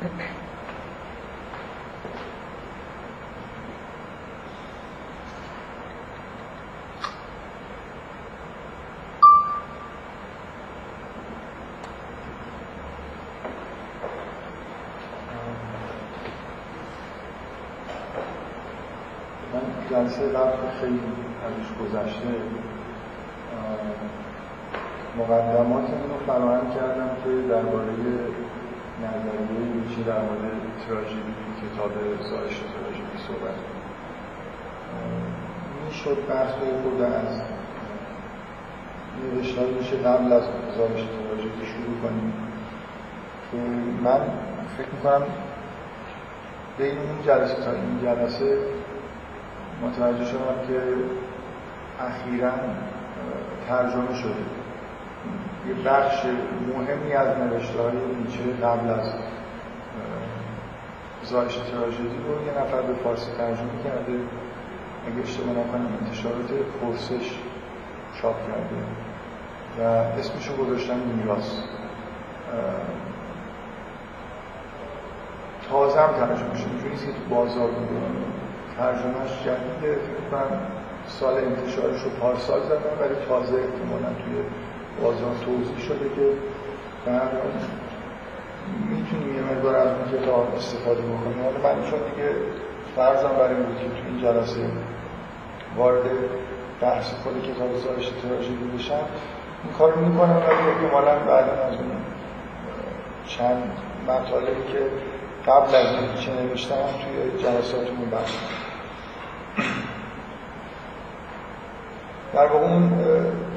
جلسه قبل خیلی ازش گذشته مقدمات رو فراهم کردم که درباره نظریه نیچه در مورد تراژدی کتاب زایش تراژدی صحبت می‌شد بحث خود از نوشتار میشه قبل از زایش تراژدی شروع کنیم. که من فکر می‌کنم بین این جلسه تا این جلسه متوجه شدم که اخیرا ترجمه شده. یه بخش مهمی از نوشته های نیچه قبل از زایش تراژدی رو یه نفر به فارسی ترجمه کرده. اگه اشتباه نکنم انتشارات پرسش چاپ کرده و اسمشو گذاشتن میراث. تازه هم ترجمه شده. اینجوری که تو بازار بوده. ترجمهش جدیده. فکر سال انتشارش رو پارسال زدن ولی تازه احتمالا توی بازار توضیح شده که می‌تونیم یه مقدار از اون کتاب استفاده بکنیم. حالا من چون دیگه فرضم برای بود که تو این جلسه وارد بحث خود کتاب سایش تراژدی بشم این کار می‌کنم ولی احتمالا بعدا از اون چند مطالبی که قبل از این چه نوشتم توی جلساتمون بحث در واقع اون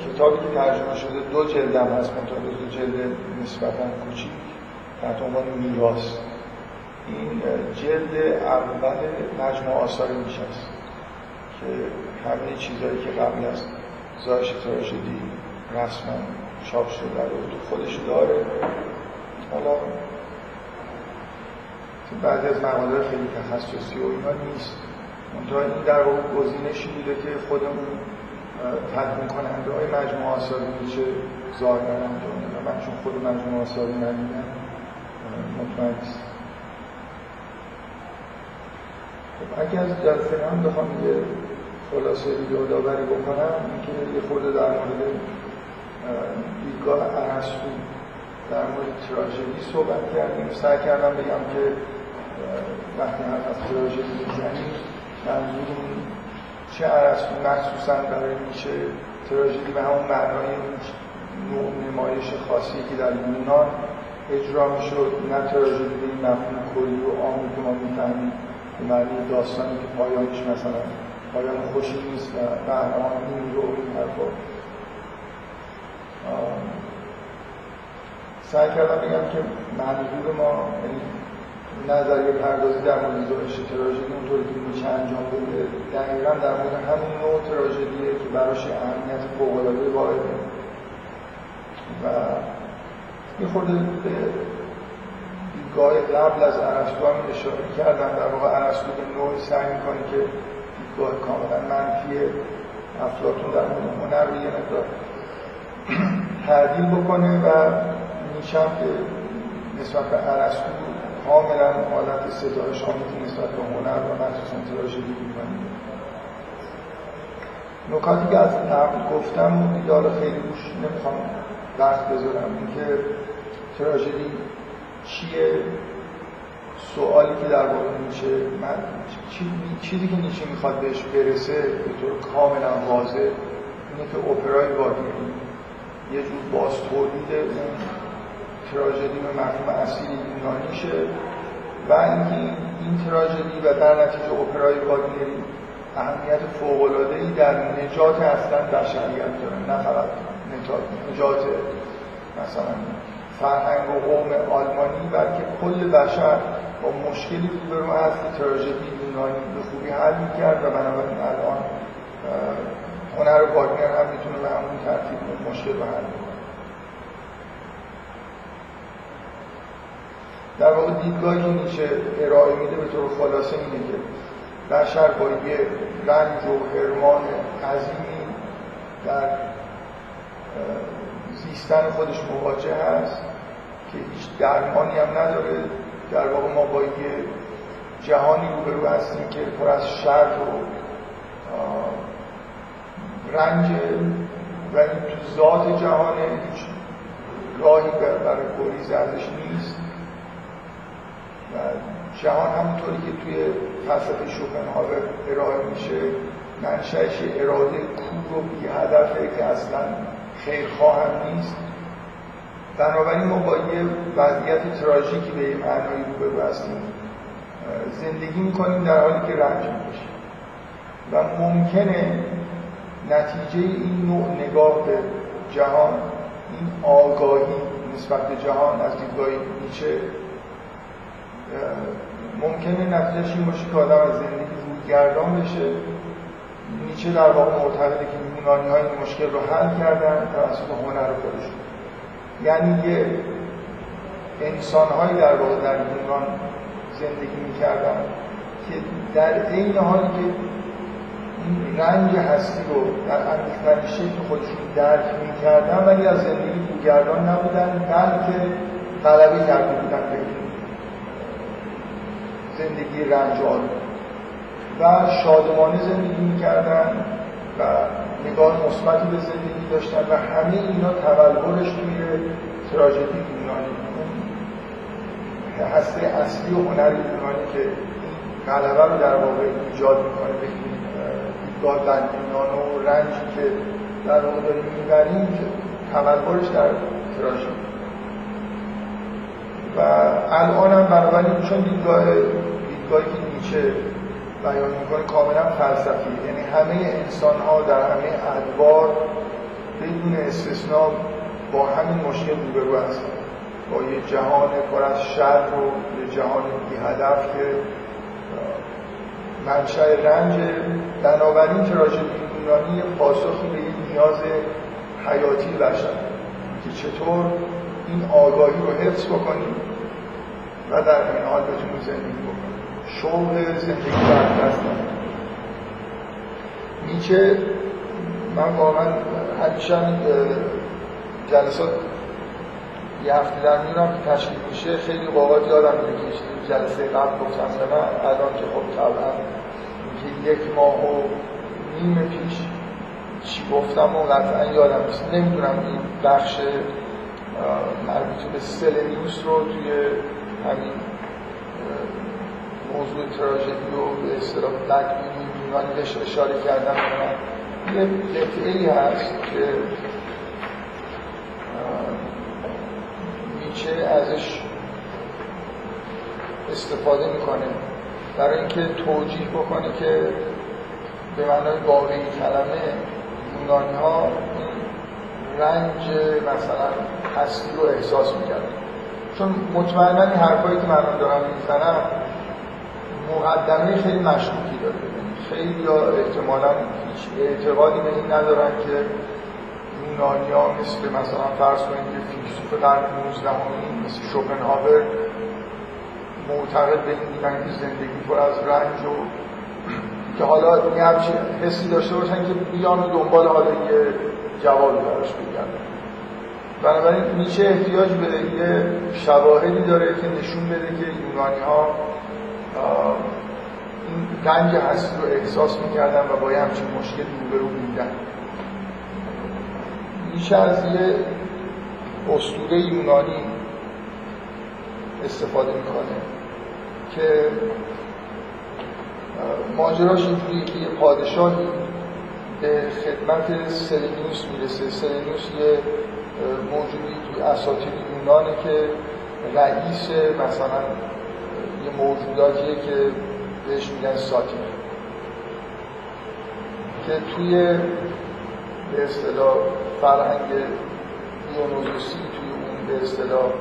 کتابی که ترجمه شده دو جلد هم هست منطقه دو جلد نسبتا کوچیک تحت عنوان میراث. این جلد اول مجموع آثار میشه که همه چیزهایی که قبل از زایش تراژدی رسما چاپ شده رو خودش داره. حالا بعضی از مقاله خیلی تخصصی و اینا نیست. منتها این در واقع گزینشی بوده که خودمون تدوین کننده های مجموعه آثاری میشه ظاهرا انجام و من چون خود مجموعه آثاری ندیدم مطمئن خب اگه از جلسه هم بخوام یه خلاصه یادآوری بکنم اینکه یه خورده در مورد دیدگاه ارسطو در مورد تراژدی صحبت کردیم. سعی کردم بگم که وقتی هم از تراژدی می‌زنیم منظورمون چه ارسطو مخصوصا برای میشه تراژدی به همون معنای نوع نمایش خاصی که در یونان اجرا می‌شد. نه تراژدی به این مفهوم کلی و عامی که ما می‌فهمیم به معنی داستانی که پایانش مثلا پایان خوشی نیست و قهرمان این رو این حرفا. سعی کردم بگم که منظور ما یعنی نظریه پردازی در مورد زایش تراژدی اونطوری که میشه انجام بده دقیقا در مورد همون نوع تراژدیه که براش اهمیت فوق‌العاده واحده و یه خورده به دیدگاه قبل از ارسطو هم اشاره کردم در واقع ارسطو به نوعی سعی می‌کنه که دیدگاه کاملا منفی افلاطون در مورد هنر رو یه مقدار تعدیل بکنه و نیچه که نسبت به ارسطو کاملا حالت ستایش آمیزی نسبت به هنر و مخصوصا تراژدی می‌کنیم نکاتی که از قبل گفتم دیگه خیلی روش نمی‌خوام وقت بذارم. اینکه تراژدی چیه؟ سوالی که در واقع میشه من چیزی که نیچه می‌خواد بهش برسه به طور کاملا واضح اینه که اپرای واگنری یه جور باز تولید اون تراژدی به مفهوم اصیل یونانیشه و اینکه این تراژدی و در نتیجه اپرای واگنری اهمیت ای در نجات اصلا بشریت داره نه فقط نجات مثلا فرهنگ و قوم آلمانی بلکه کل بشر با مشکلی روبرو هست که تراژدی یونانی به خوبی حل می‌کرد و بنابراین الان هنر واگنر هم می‌تونه به همون ترتیب مشکل رو حل در واقع دیدگاهی که نیچه ارائه میده به طور خلاصه اینه که بشر با یه رنج و هرمان عظیمی در زیستن خودش مواجه هست که هیچ درمانی هم نداره. در واقع ما با یه جهانی روبرو هستیم که پر از شر و رنج و این تو ذات جهان هیچ راهی برای گریز ازش نیست. و جهان همونطوری که توی فلسفه شوپنهاور ارائه میشه. منشأش اراده کور و بی هدفه که اصلا خیرخواه هم نیست. بنابراین ما با یه وضعیت تراژیکی به یه معنایی روبرو هستیم. زندگی می‌کنیم در حالی که رنج می‌کشیم. و ممکنه نتیجه این نوع نگاه به جهان این آگاهی نسبت به جهان از دیدگاه نیچه ممکنه نتیجهش این باشه که آدم از زندگی رویگردان بشه. نیچه در واقع معتقده که یونانی های این مشکل رو حل کردن توسط هنر خودشون. یعنی یه انسان در واقع در یونان زندگی می‌کردن که در عین حالی که این رنگ هستی رو در عمیقترین شکل خودشون درک می‌کردن ولی از زندگی بوگردان نبودن بلکه غلبه کرده بودن زندگی رنجال و شادمانه زندگی می‌کردن و نگاه مثبتی به زندگی داشتن و همه اینا تبلورش توی تراژدی یونانی هسته اصلی و هنر یونانی که غلبه رو در واقع ایجاد می‌کنه به این دیدگاه بدبینان و رنجی که در واقع داریم می‌بریم تبلورش در تراژدی. و الان هم بنابراین چون دیدگاه دیدگاهی که نیچه بیان می‌کنه کاملا فلسفی. یعنی همه انسان ها در همه ادوار بدون استثنا با همین مشکل روبرو هستن. با یه جهان پر از شر و یه جهان بی هدف که منشأ رنج بنابراین تراژدی یونانی پاسخی به این نیاز حیاتی بشر که چطور این آگاهی رو حفظ بکنیم و در این حال بتونیم زندگی بکنیم. شوق زندگی در دست نیچه من واقعا همیشه جلسات یه هفته در میرم که تشکیل میشه خیلی اوقات یادم میره که جلسه قبل گفتم به من الان که خب طبعا یک ماه و نیم پیش چی گفتم و قطعا یادم نیست. نمی‌دونم این بخش مربوط به سلنیوس رو توی همین موضوع تراژدی رو به اصطلاح تکمیلی یونانی بهش اشاره کردم. یه قطعه ای هست که نیچه ازش استفاده می‌کنه. برای اینکه توجیه بکنه که به معنای واقعی کلمه یونانی ها رنج مثلا هستی رو احساس می‌کردن. چون مطمئنا این حرفایی که من دارم می‌زنم مقدمه خیلی مشکوکی داره. خیلی یا احتمالا هیچ اعتقادی به این ندارن که یونانی ها مثل مثلا فرض کنید که فیلسوف قرن 19 مثل شوپنهاور معتقد به این بودن که زندگی پر از رنج و که حالا یه همچین حسی داشته باشن که بیان و دنبال حالا یه جوابی براش بگن. بنابراین میشه احتیاج به یه شواهدی داره که نشون بده که یونانی ها این هستی رو احساس می‌کردن و با یه همچین مشکل روبرو بودن میشه از یه اسطوره یونانی استفاده می‌کنه که ماجراش اینجوری که یه پادشاهی به خدمت سلینوس می‌رسه. سلینوس یه موجودی توی اساطیر یونانه که رئیس مثلا یه موجوداتیه که بهش میگن ساتیر که توی به اصطلاح فرهنگ دیونوزوسی توی اون به اصطلاح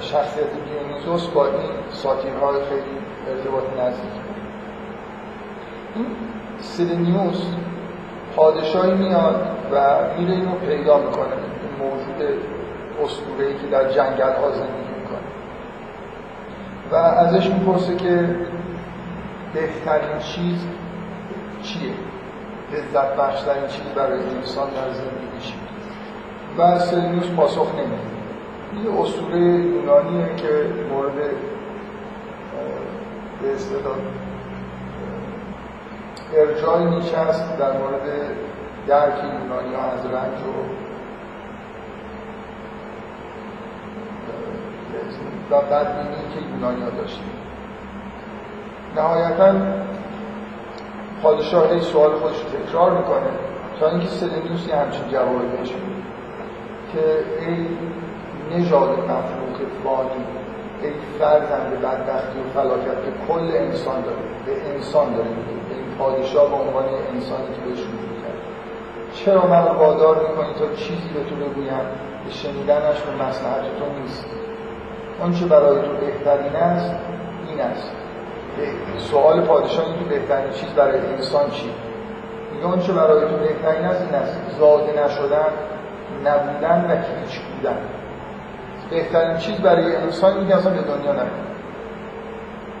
شخصیت دیونوزوس با این ساتیرهای خیلی ارتباط نزدیک. این سیلینیوس پادشاهی میاد و میره اینو پیدا می‌کنه این موجود اسطوره‌ای که در جنگل ها زندگی و ازش می‌پرسه که بهترین چیز چیه؟ لذت بخشترین چیز برای انسان در زندگی چیه؟ و سلینوس پاسخ نمیده. یه اسطوره یونانیه که مورد به اصطلاح ارجای نیچه است در مورد درک یونانی از رنج و و بدبینی که یونانی ها داشتیم. نهایتا پادشاه این سوال خودش تکرار می‌کنه تا اینکه سلینوس یه همچین جوابی بهش که ای نژاد مفروخ فانی ای فرزند بدبختی و فلاکت که کل انسان داره به انسان داره به این پادشاه به عنوان انسانی که بهش رجوع کرد چرا من رو وادار می‌کنی تا چیزی به تو بگویم؟ به شنیدنش به مسلحت تو نیست. چه برای تو بهترین است این است. سوال پادشاه این بهترین چیز برای انسان چی؟ میگه چه برای تو بهترین است این است. زاده نشدن نبودن و هیچ بودن. بهترین چیز برای انسان این اصلا به دنیا نمید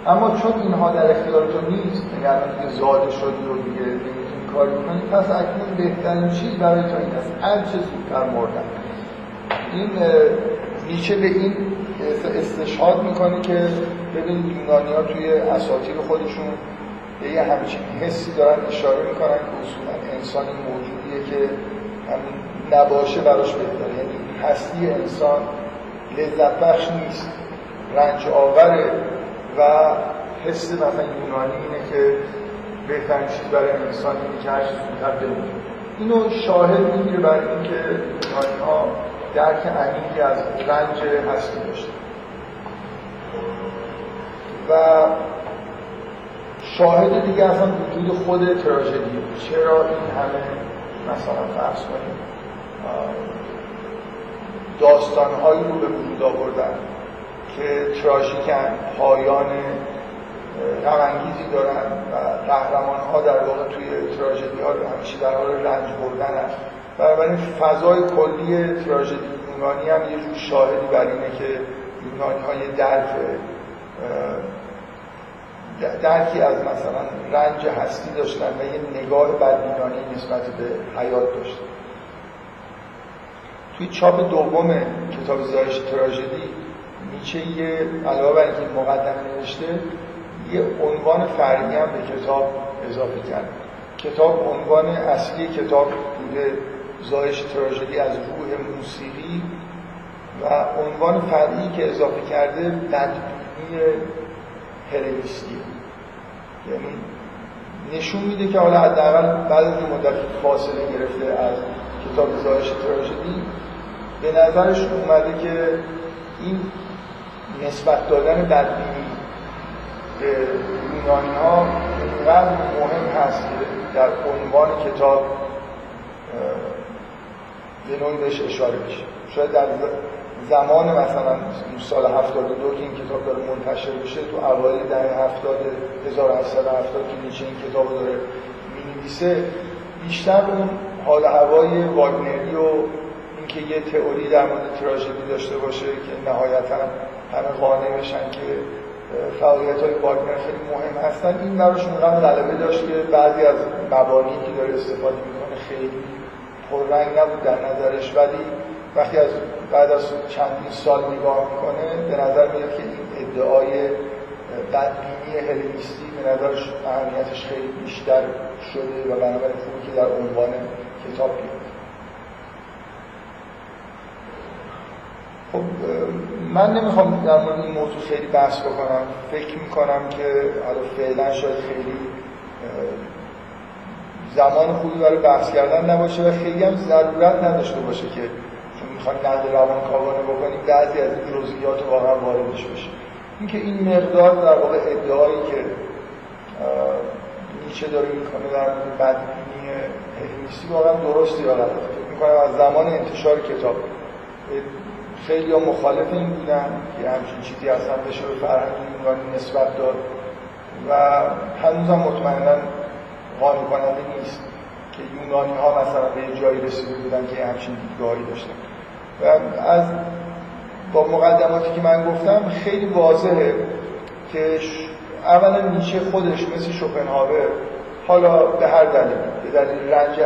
اما چون اینها در اختیار تو نیست یعنی دیگه زاده شدی و دیگه نمی‌تونی کاری بکنی پس اکنون بهترین چیز برای تو این است. هر چه زودتر مردن. این نیچه به این استشهاد می‌کنه که ببینید یونانی ها توی اساطیر خودشون به یه همچین حسی دارن اشاره می‌کنن که اصولا انسان موجودیه که همین نباشه براش بهتره. یعنی هستی انسان لذت بخش نیست. رنج آوره و حس مثلا یونانی اینه که بهترین چیز برای انسان اینه که هر چیز زودتر اینو شاهد می‌گیره برای اینکه یونانی ها درک عمیقی از رنج هستی داشته و شاهد دیگه اصلا وجود خود تراژدی چرا این همه مثلا فرض کنیم داستانهایی رو به وجود آوردن که تراژیکن پایان غمانگیزی دارن و قهرمان ها در واقع توی تراژدی ها همیشه در حال رنج بردن هست بنابراین فضای کلی تراژدی یونانی هم یه جور شاهدی بر اینه که یونانی های درک درکی از مثلا رنج هستی داشتن و یه نگاه بدبینانه نسبت به حیات داشتن. توی چاپ دوم کتاب زایش تراژدی نیچه یه علاوه بر اینکه مقدمه نوشته یه عنوان فرعی هم به کتاب اضافه کرد. کتاب عنوان اصلی کتاب بوده زایش تراژدی از روح موسیقی و عنوان فرعی که اضافه کرده بدبینی هلنیستی یعنی نشون میده که حالا حداقل بعد از مدت فاصله گرفته از کتاب زایش تراژدی به نظرش اومده که این نسبت دادن بدبینی به یونانی ها اینقدر مهم هست که در عنوان کتاب به نوعی بهش اشاره بشه شاید در زمان مثلا سال 72 که این کتاب داره منتشر بشه تو اوایل دهه 70 1870 که نیچه این کتاب داره می‌نویسه بیشتر اون حال هوای واگنری و اینکه یه تئوری در مورد تراژدی داشته باشه که نهایتا همه قانع بشن که فعالیت های واگنر خیلی مهم هستن. این براشون اونقدر غلبه داشت که بعضی از مبانی که داره استفاده می‌کنه خیلی پررنگ نبود در نظرش ولی وقتی از بعد از چندین سال نگاه می‌کنه به نظر میاد که این ادعای بدبینی هلنیستی به نظرش اهمیتش خیلی بیشتر شده و بنابراین خوبی که در عنوان کتاب بیاد خب من نمی‌خوام در مورد این موضوع خیلی بحث بکنم. فکر می‌کنم که حالا فعلا شاید خیلی زمان خوبی برای بحث کردن نباشه و خیلی هم ضرورت نداشته باشه که چون می‌خوایم نقد روان کاوانه بکنیم بعضی از این جزئیات واقعا واردش بشه اینکه این مقدار در واقع ادعایی که نیچه داره می‌کنه در بدبینی هلنیستی واقعا درستی یا می‌کنم از زمان انتشار کتاب خیلی مخالف این بودن که همچین چیزی اصلا بشه به فرهنگ نسبت داد. و هنوز هم مطمئنا قانع کننده نیست که یونانی ها مثلا به جایی رسیده بودن که همچین دیدگاهی داشتن. و از با مقدماتی که من گفتم خیلی واضحه که اولا نیچه خودش مثل شوپنهاور حالا به هر دلیل به دلیل رنج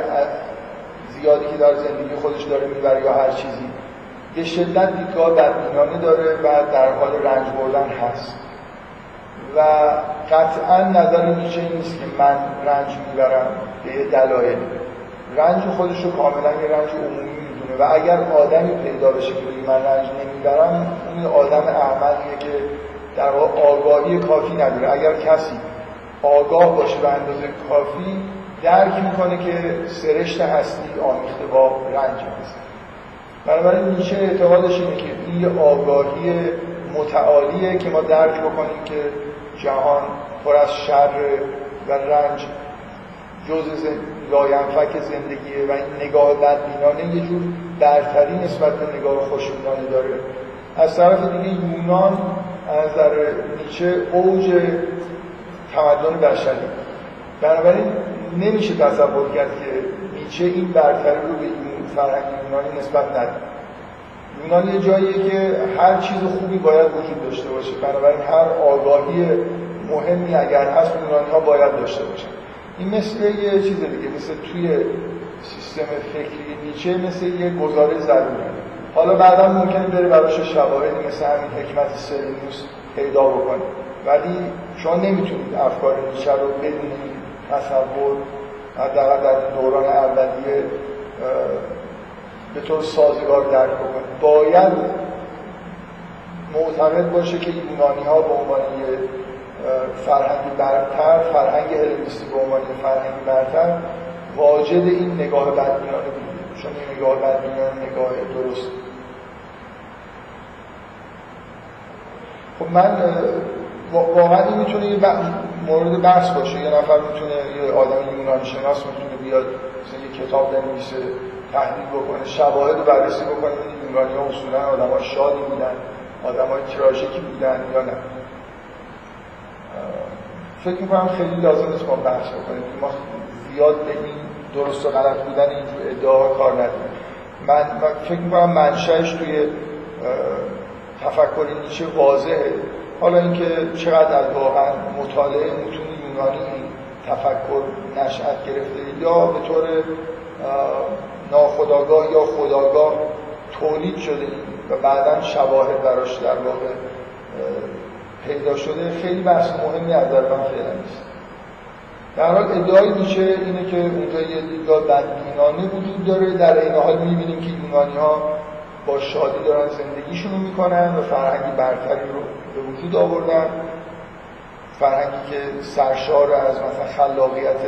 زیادی که در زندگی خودش داره می‌بره یا هر چیزی به شدت دیدگاه بدبینانه داره و در حال رنج بردن هست. و قطعا نظر نیچه نیست که من رنج می‌برم به دلایل. رنج خودش رو کاملا یه رنج عمومی می‌دونه و اگر آدمی پیدا بشه که من رنج نمی‌برم اون آدم احمدیه که در آگاهی کافی نداره. اگر کسی آگاه باشه به اندازه کافی درک می‌کنه که سرشت هستی آمیخته با رنج هست. بنابراین نیچه اعتقادش اینه که این آگاهی متعالیه که ما درک بکنیم که جهان پر از شر و رنج جز لاینفک زندگیه و این نگاه بدبینانه یه جور برتری نسبت به نگاه خوشبینانه داره. از طرف دیگه یونان از نظر نیچه اوج تمدن بشری. بنابراین نمیشه تصور کرد که نیچه این برتری رو به این فرهنگ یونانی نسبت نده یونان یه جاییه که هر چیز خوبی باید وجود داشته باشه. بنابراین هر آگاهی مهمی اگر هست یونانی ها باید داشته باشن این مثل یه چیز دیگه مثل توی سیستم فکری نیچه مثل یه گزاره ضروری حالا بعدا ممکنه بره براش شواهدی مثل همین حکمت سلینوس پیدا بکنه. ولی شما نمی‌تونید افکار نیچه رو بدون تصور در دوران اولیه به طور سازگار درک بکنید باید معتقد باشه که یونانی ها به عنوان یه فرهنگی برتر فرهنگ هلنیستی به عنوان فرهنگی برتر واجد این نگاه بدبینانه بود چون این نگاه بدبینانه نگاه درست. خب من واقعا این می‌تونه یه مورد بحث باشه. یه نفر می‌تونه یه آدم یونانی شناس می‌تونه بیاد مثلا یه کتاب بنویسه. تحلیل بکنه شواهد رو بررسی بکنه این یونانی ها اصولا آدم ها شادی بودن آدم های تراژیکی بودن یا نه. فکر می‌کنم خیلی لازم نیست ما بحث بکنیم. ما زیاد به این درست و غلط بودن این ادعا کار نداریم. من فکر می‌کنم منشأش توی تفکر نیچه واضحه. حالا اینکه چقدر واقعا مطالعه متون یونانی تفکر نشأت گرفته یا به طور ناخداگاه یا خداگاه تولید شده و بعدا شواهد براش در واقع پیدا شده. خیلی بحث مهمی از من فعلا نیست. در حال ادعای میشه اینه که اونجا یه دیدگاه بدبینانه وجود داره. در این حال می‌بینیم که یونانی ها با شادی دارن زندگیشون رو می‌کنن و فرهنگی برتری رو به وجود آوردن. فرهنگی که سرشار از مثلا خلاقیت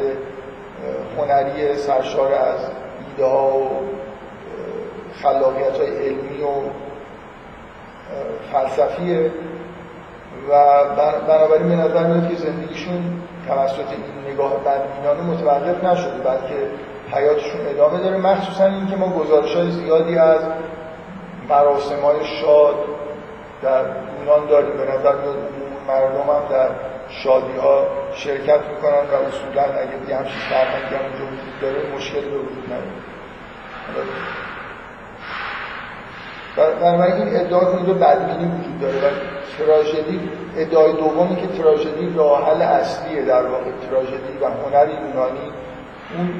هنری سرشار از ایده ها و خلاقیت های علمی و فلسفیه. و بنابراین به نظر میاد که زندگیشون توسط این نگاه بدبینانه متوقف نشده بلکه حیاتشون ادامه داره. مخصوصا اینکه ما گزارش های زیادی از مراسم های شاد در یونان داریم. به نظر میاد مردم هم در شادی ها شرکت می‌کنن و اصولا اگه یه همچین فرهنگی هم اونجا وجود داره مشکلی به وجود نداره بنابراین این ادعا کنید بدبینی وجود داره و تراژدی ادعای دومی که تراژدی راه حل اصلیه در واقع تراژدی و هنر یونانی. اون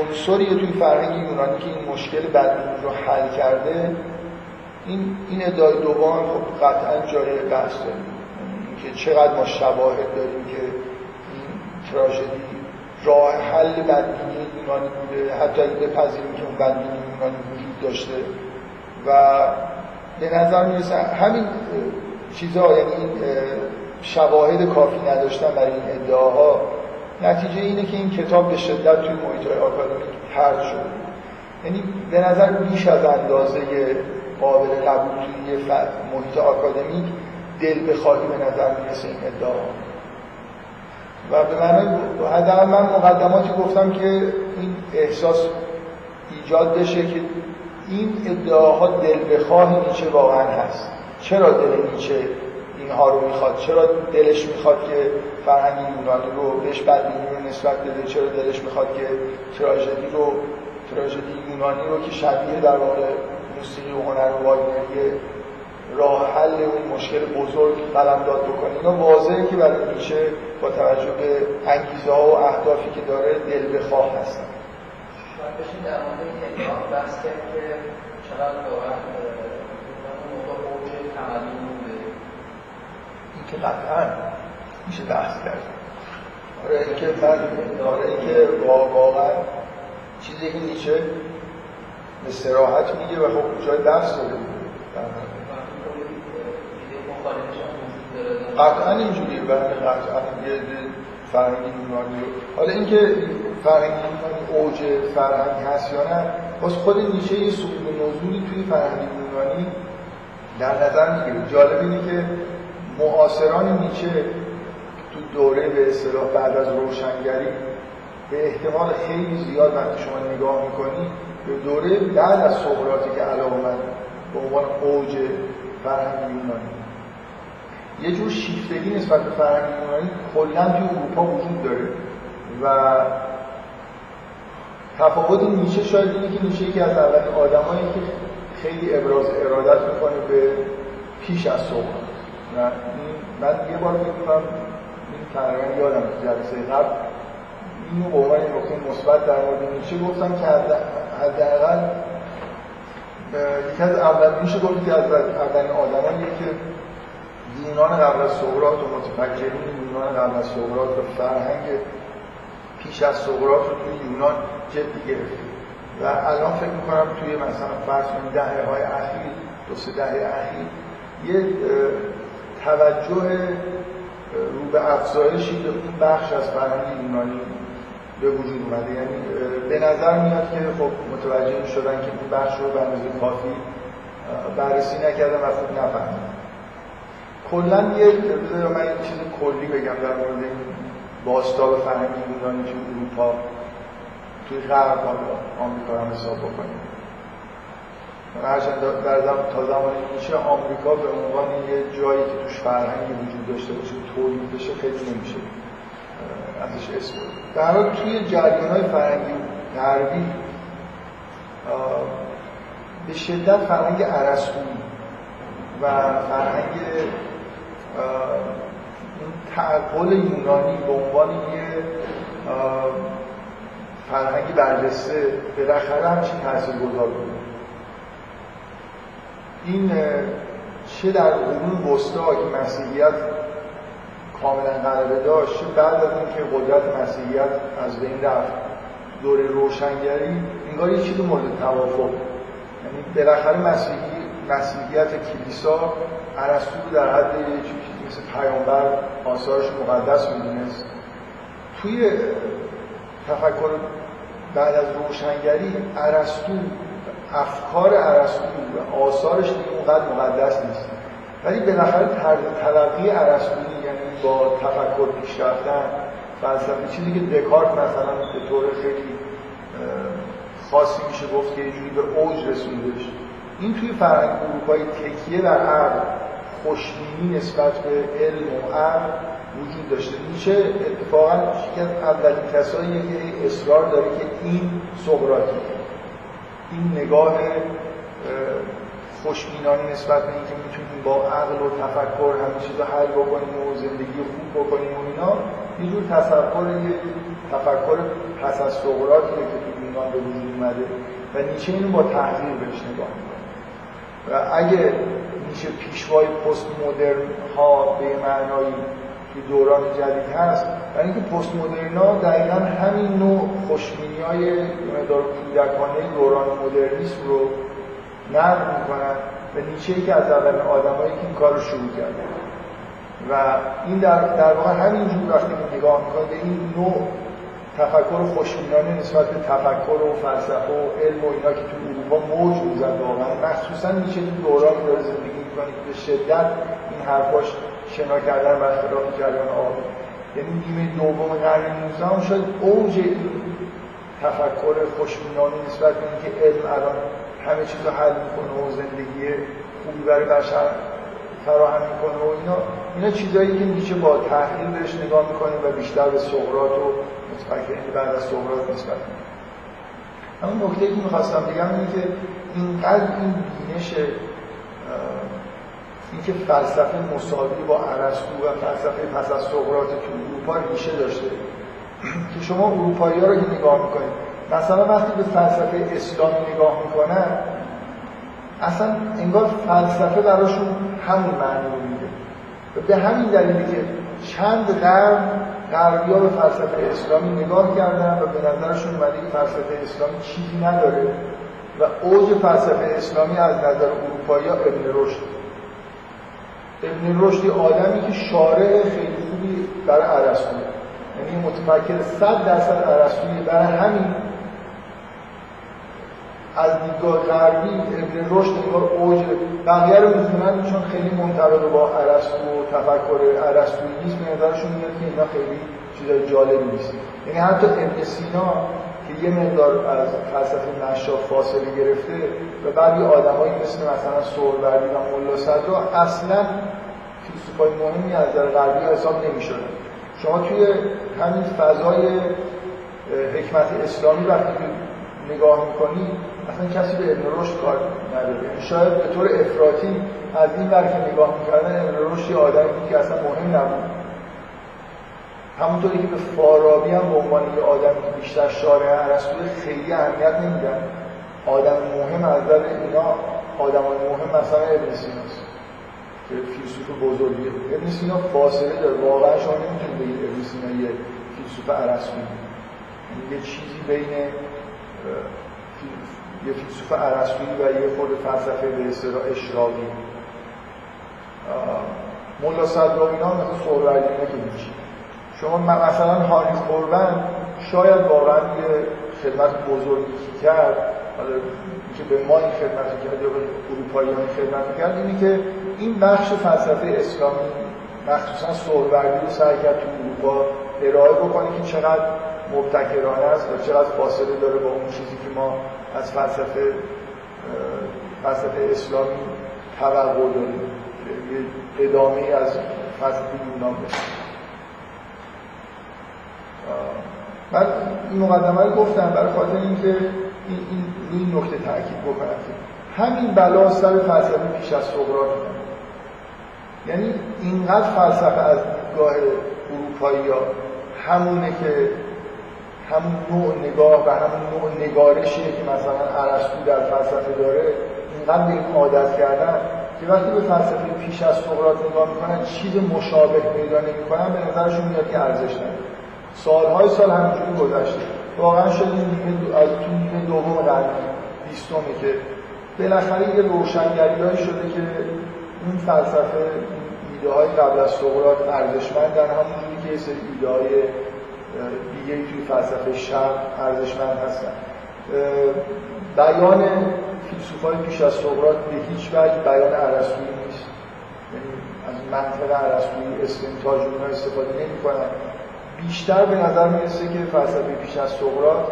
عنصریه توی فرهنگ یونانی که این مشکل بدبینی رو حل کرده. این این ادعای دوم خب قطعا جای بحث داره. که چقدر ما شواهد داریم که این تراژدی راه حل بدبینی یونانی بوده حتی اگه بپذیریم که اون بدبینی یونانی وجود داشته. و به نظر می‌رسه همین چیزها یعنی این شواهد کافی نداشتن برای این ادعاها نتیجه اینه که این کتاب به شدت توی محیط آکادمیک ترد شده. یعنی به نظر بیش از اندازه قابل قبول توی محیط آکادمیک دل بخواهی به نظر می‌رسه این ادعا. و به معنی حداقل من مقدماتی گفتم که این احساس ایجاد بشه که این ادعاها دل بخواه نیچه واقعا هست. چرا دل نیچه اینها رو می‌خواد؟ چرا دلش می‌خواد که فرهنگ یونانی رو بهش بدبینی رو نسبت بده؟ چرا دلش می‌خواد که تراژدی رو تراژدی یونانی رو که شبیه در واقع موسیقی و هنر و راه حل اون مشکل بزرگ داد بکنه. اینا واضحه که برای نیچه با توجه به انگیزه ها و اهدافی که داره دل بخواه هستن. شاید بشین در مورد این بحث کرد که چقدر بوده که قطعا میشه بحث کرد. آره اینکه من آره اینکه واقعا چیزی که نیچه به سراحت میگه و خب جای بحث داده بود. قطعا اینجوریه بله قطعا یه فرهنگ یونانی حالا اینکه فرهنگ یونانی اوج فرهنگ هست یا نه باز خود نیچه یه سقوط نزولی توی فرهنگ یونانی در نظر می‌گیره. جالب اینه که معاصران نیچه تو دوره به اصطلاح بعد از روشنگری به احتمال خیلی زیاد وقتی شما نگاه می‌کنی به دوره بعد از سقراطی که علاقه من به عنوان اوج فرهنگ یونانی یه جور شیفتگی نسبت به فرهنگ یونانی کلا توی اروپا وجود داره و تفاوت نیچه شاید اینه که نیچه یکی از اولین آدمایی که خیلی ابراز ارادت می‌کنه به پیش از صبح و من یه بار فکر کنم این تقریبا یادم جلسه قبل اینو به عنوان نکته مثبت در مورد نیچه گفتم که حداقل یکی از اول میشه گفت که از اولین آدمایی که یونان قبل از سقراط و متفکرین یونان قبل از سقراط و فرهنگ پیش از سقراط رو توی یونان جدی گرفت و الان فکر می‌کنم توی مثلا فرض کنید دهه های اخیر دو سه دهه اخیر یه توجه رو به افزایشی به اون بخش از فرهنگ یونانی به وجود اومده. یعنی به نظر میاد که خب متوجه شدن که این بخش رو به کافی بررسی نکردن و خوب نفهمیدن. کلا یه بذار من یه چیز کلی بگم در مورد باستاب فرهنگ یونانی توی اروپا توی غرب آمریکا هم حساب بکنیم. هرچند در زمان تا زمان میشه آمریکا به عنوان یه جایی که توش فرهنگی وجود داشته باشه تولید بشه خیلی نمیشه ازش اسم در حال توی جریان های فرهنگی غربی به شدت فرهنگ عرستویی و فرهنگ این تعقل یونانی به عنوان یه فرهنگی برجسته بالاخره همچین تاثیر گذار بود. این چه در قرون وسطا که مسیحیت کاملا غلبه داشت چه بعد از اینکه قدرت مسیحیت از بین رفت دوره روشنگری انگار یه چیز مورد توافق. یعنی بالاخره مسیحی مسیحیت کلیسا ارسطو در حد چیزی مثل پیامبر آثارش مقدس می‌دونست. توی تفکر بعد از روشنگری ارسطو افکار ارسطو و آثارش دیگه اونقدر مقدس نیست. ولی بالاخره طرز تلقی ارسطویی یعنی با تفکر پیش رفتن فلسفه چیزی که دکارت مثلا به طور خیلی خاصی میشه گفت که یه به اوج رسوندش این توی فرهنگ اروپایی تکیه در عقل خوشبینی نسبت به علم و عقل وجود داشته. میشه اتفاقا یکی از اولین کساییه که اصرار داره که این سقراطی این نگاه خوشبینانه نسبت به اینکه می‌تونیم با عقل و تفکر همه چیز رو حل بکنیم و زندگی خوب بکنیم و اینا یه جور تصور تفکر پس از سقراطیه که تو یونان به وجود اومده و نیچه اینو با تحقیر بهش نگاه و اگه میشه پیشوای پست مدرن ها به معنایی توی دوران جدید هست و اینکه پست مدرن ها دقیقا همین نوع خوشبینی های مقدار کودکانه دوران مدرنیسم رو نقل می‌کنن و نیچه ای که از اول آدمایی که این کار رو شروع کرده و این در, در واقع همینجور وقتی نگاه می‌کنه به این نوع تفکر خوشبینانه نسبت به تفکر و فلسفه و علم و اینا که تو اروپا موج می‌زد واقعا. مخصوصا میشه تو دورانی داره زندگی می‌کنه که به شدت این حرفاش شنا کردن برخلاف جریان آبی. یعنی نیمه دوم قرن 19 هم شاید اوج تفکر خوشبینانه نسبت به اینکه علم الان همه چیز رو حل می‌کنه و زندگی خوبی برای بشر فراهم می‌کنه و اینا. اینا چیزایی که میشه با تحلیل بهش نگاه می‌کنیم و بیشتر به سقراط و متفکرین بعد از سقراط نسبت اما نکته که می‌خواستم بگم اینه که اینقدر این بینش اینکه فلسفه مساوی با ارسطو و فلسفه پس از سقراط تو اروپا ریشه داشته که شما اروپایی رو که نگاه می‌کنید مثلا وقتی به فلسفه اسلامی نگاه می‌کنن اصلا انگار فلسفه براشون همون معنی رو میده. به همین دلیلی که چند قرن غربی ها به فلسفه اسلامی نگاه کردن و به نظرشون اومده که فلسفه اسلامی چیزی نداره و اوج فلسفه اسلامی از نظر اروپایی ها ابن رشد. ابن رشد آدمی که شارع خیلی خوبی برای عرستو یعنی متفکر صد درصد عرستویی برای همین از دیدگاه غربی ابن رشد انگار اوج بقیه رو می‌تونن چون خیلی منطبق با ارسطو و تفکر ارسطویی نیست به نظرشون میاد که اینا خیلی چیزای جالبی نیست یعنی حتی ابن سینا که یه مقدار از فلسفه نشاف فاصله گرفته و بعد یه آدمایی مثل مثلا سوروردی و ملا صدرا اصلا فیلسوفای مهمی از در غربی حساب نمی‌شدن. شما توی همین فضای حکمت اسلامی وقتی نگاه می‌کنی اصلا کسی به ابن رشد کار نداره. یعنی شاید به طور افراطی از این ور که نگاه می‌کردن ابن رشد آدمی بود که اصلا مهم نبود. همونطوری که به فارابی هم به عنوان یه آدم که بیشتر شارع ارسطویی خیلی اهمیت نمیدن آدم مهم از نظر اینا آدم مهم مثلا ابن سیناست که فیلسوف بزرگیه. ابن سینا فاصله داره. واقعا شما نمی‌تونید بگید ابن سینا یه فیلسوف ارسطویی یعنی یه چیزی بین یه فیلسوف عرستویی و یه خود فلسفه به اصطلاح اشراقی. مولا صدرا اینا مثل سهروردی که هیچی شما مثلا هانی خوربن شاید واقعا یه خدمت بزرگی کرد. حالا که به ما این خدمت کرد یا به اروپایی این خدمت کرد اینه که این بخش فلسفه اسلامی مخصوصا سهروردی رو سعی کرد تو اروپا ارائه بکنه که چقدر مبتکرانه است و چقدر فاصله داره با اون چیزی که ما از فلسفه فلسفه اسلامی توقع داریم. ادامه از فلسفه یونان بشه. من این مقدمه رو گفتم برای خاطر اینکه این, این روی نکته تاکید بکنم که همین بلا سر فلسفه پیش از سقراط. یعنی اینقدر فلسفه از دیدگاه اروپایی ها همونه که همون نوع نگاه و همون نوع نگارشیه که مثلا ارسطو در فلسفه داره اینقدر به این عادت کردن که وقتی به فلسفه پیش از سقراط نگاه می‌کنن چیز مشابه پیدا نمی‌کنن به نظرشون میاد که ارزش نداره. سالهای سال همینجوری گذشته. واقعا شد این نیمه از تو نیمه دوم قرن بیستمه که بالاخره یه روشنگری شده که این فلسفه ایده های قبل از سقراط ارزشمندن همونجوری که یه سری ایده های دیگه توی فلسفه شرق ارزشمند هستن. بیان فیلسوفای پیش از سقراط به هیچ وجه بیان ارسطویی نیست. یعنی از منطق ارسطویی استنتاج اونها استفاده نمی‌کنن. بیشتر به نظر می‌رسه که فلسفه پیش از سقراط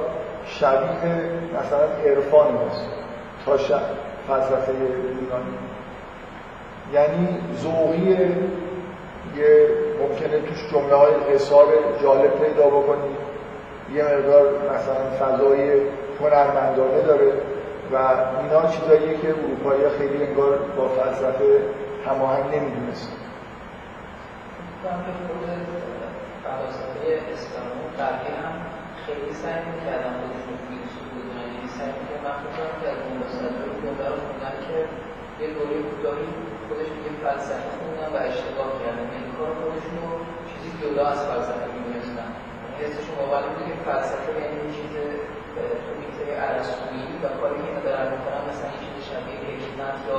شبیه مثلا عرفان است تا فلسفه یونانی. یعنی ذوقی یه ممکنه توش جمله های حساب جالب پیدا بکنید یه مقدار مثلا فضای هنرمندانه داره و اینا چیزاییه که اروپایی خیلی انگار با فلسفه هماهنگ نمی‌دونست فلسفه اسلامی قبلی هم خیلی سعی می‌کردن خودشون فیلسوف بودن یعنی سعی می‌کردن مخصوصا که از اون رو خوندن که یه دوره کوتاهی خودشون یه فلسفه خوندن و اشتباه کردن این کار خودشون رو چیزی جدا از فلسفه می‌دونستن یعنی حسشون باور بود که فلسفه یعنی یه چیز تو میته ارسطویی و کاری که دارن می‌کنن مثلا یه چیز شبیه حکمت یا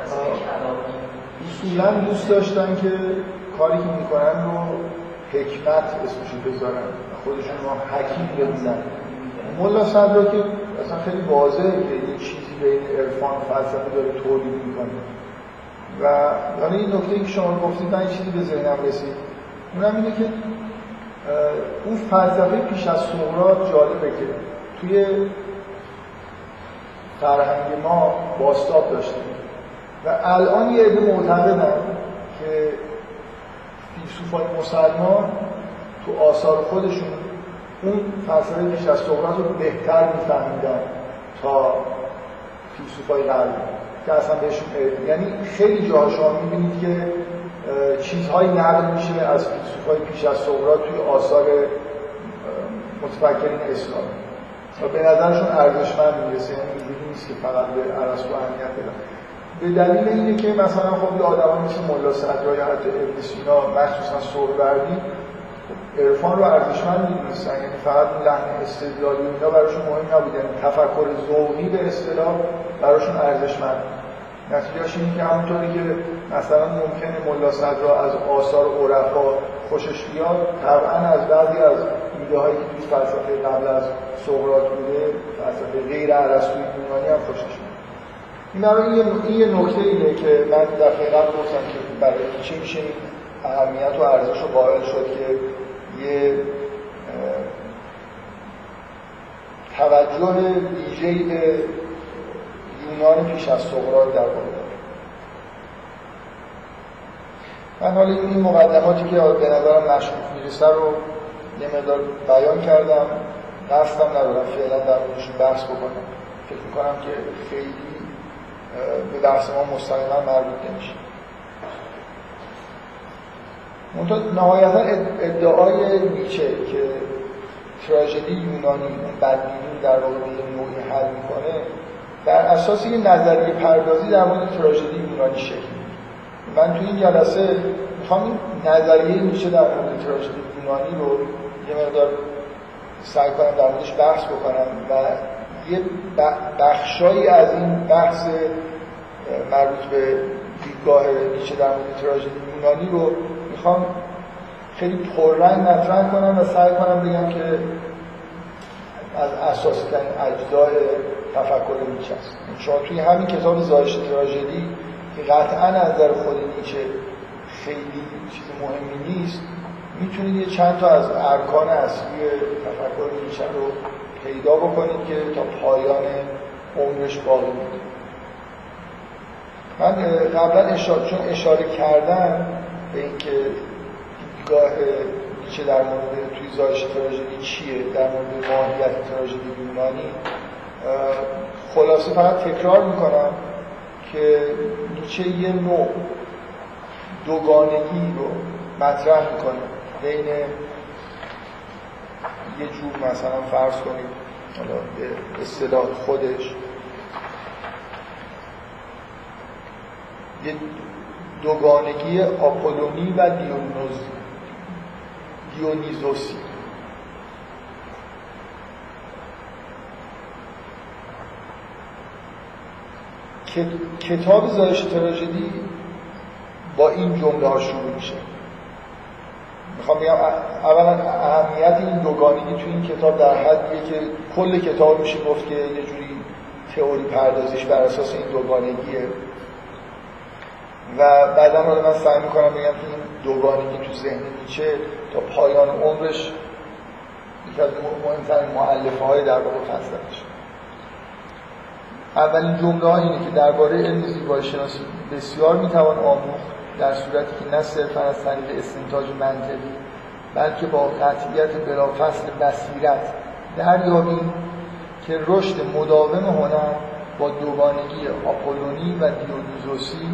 مثلا کلامی. اصولا دوست داشتن که کاری که می‌کنن رو حکمت اسمشو بذارن خودشون رو حکیم بدونن ملا صدرا که اصلا خیلی واضحه که بین عرفان فلسفه داره تولید می‌کنه. و حالا این نکته که شما گفتید من چیزی به ذهنم رسید. اونم اینه که اون فلسفه پیش از سقراط جالبه که توی فرهنگ ما باستاب داشتیم و الان یه عده معتقدن که فیلسوفای مسلمان تو آثار خودشون اون فلسفه پیش از سقراط رو بهتر میفهمیدن تا فیلسوفای غربی که اصلا بهشون یعنی خیلی جاها شما می‌بینید که چیزهایی نقل میشه از فیلسوفای پیش از سقراط توی آثار متفکرین اسلامی و به نظرشون ارزشمند می‌رسه یعنی اینجوری نیست که فقط به ارسطو اهمیت بدن. به دلیل اینه که مثلا خب یه آدم مثل ملا صدرا یا حتی ابن سینا مخصوصا سهروردی عرفان رو ارزشمند می‌دونستن یعنی فقط اون لحن استدلالی و اینا براشون مهم نبود. یعنی تفکر ذوقی به اصطلاح براشون ارزشمند. نتیجهش اینه که همونطوری که مثلا ممکنه ملا صدرا از آثار عرفا خوشش بیاد طبعا از بعضی از ایده هایی که توی فلسفه قبل از سقراط بوده فلسفه غیر ارسطویی یونانی هم خوشش میاد. این این یه نکته اینه که من دفعه قبل گفتم که برای چی میشه اهمیت و ارزش رو قائل شد که یه توجه ویژه‌ای به یونان پیش از سقراط در واقع من حالا این مقدماتی که به نظرم مشکوک می‌رسه رو یه مقدار بیان کردم. قصدم ندارم فعلا در موردشون بحث بکنم. فکر می‌کنم که خیلی به بحث ما مستقیما مربوط نمیشه. منتها نهایتا ادعای نیچه که تراژدی یونانی اون بدبینی در واقع به نوعی حل می‌کنه بر اساس یه نظریه پردازی در مورد تراژدی یونانی شکل من تو این جلسه می‌خوام این نظریه نیچه در مورد تراژدی یونانی رو یه مقدار سعی کنم در موردش بحث بکنم و یه بخشایی از این بحث مربوط به دیدگاه نیچه در مورد تراژدی یونانی رو می‌خوام خیلی پررنگ مطرح کنم و سعی کنم بگم که از اساسی ترین اجزای تفکر نیچه است. شما توی همین کتاب زایش تراژدی که قطعا از نظر خود نیچه خیلی چیز مهمی نیست می‌تونید یه چند تا از ارکان اصلی تفکر نیچه رو پیدا بکنید که تا پایان عمرش باقی بود من قبلا اشاره چون اشاره کردم به اینکه دیدگاه نیچه در مورد توی زایش تراژدی چیه در مورد ماهیت تراژدی یونانی خلاصه فقط تکرار می‌کنم که نیچه یه نوع دوگانگی رو مطرح می‌کنه. بین یه جور مثلا فرض کنید حالا به اصطلاح خودش یه دوگانگی آپولونی و دیونوز دیونیزوسی. کتاب زایش تراژدی با این جمله ها شروع میشه. می‌خوام بگم اولا اهمیت این دوگانگی تو این کتاب در حدیه که کل کتاب میشه گفت که یه جوری تئوری پردازیش بر اساس این دوگانگیه. و بعدا حالا من سعی می‌کنم بگم که این دوگانگی تو ذهن نیچه تا پایان عمرش یکی از مهمترین معلفه های در واقع فلسفه‌اش اولین جمله ها اینه که درباره علم زیبایی شناسی بسیار می‌توان آموخت در صورتی که نه صرفا از طریق استنتاج منطقی بلکه با قطعیت بلافصل بصیرت دریابیم که رشد مداوم هنر با دوگانگی آپولونی و دیونیزوسی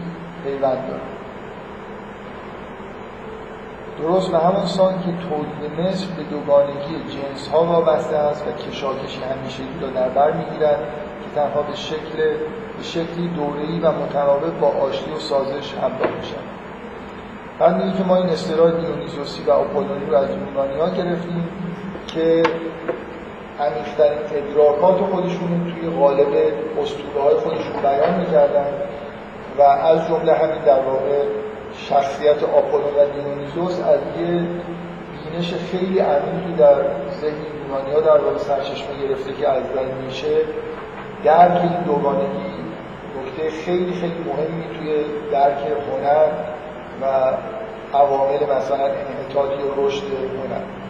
پیوند دارد درست به همون سان که تولید مصر به دوگانگی جنس ها وابسته است و کشاکشی همیشگی را در بر می‌گیرد که تنها به شکل به شکلی دوره‌ای و متناوب با آشتی و سازش همراه میشن بعد که ما این اصطلاح دیونیزوسی و آپولونی رو از یونانی ها گرفتیم که عمیق‌ترین ادراکات خودشون توی قالب اسطوره های خودشون بیان می‌کردن. و از جمله همین در واقع شخصیت آپولون و دیونیزوس از یه بینش خیلی عمیقی در ذهن یونانی ها در واقع سرچشمه گرفته که از میشه درک این دوگانگی نکته خیلی خیلی مهمی توی درک هنر و عوامل مثلا انحطاطی و رشد هنر.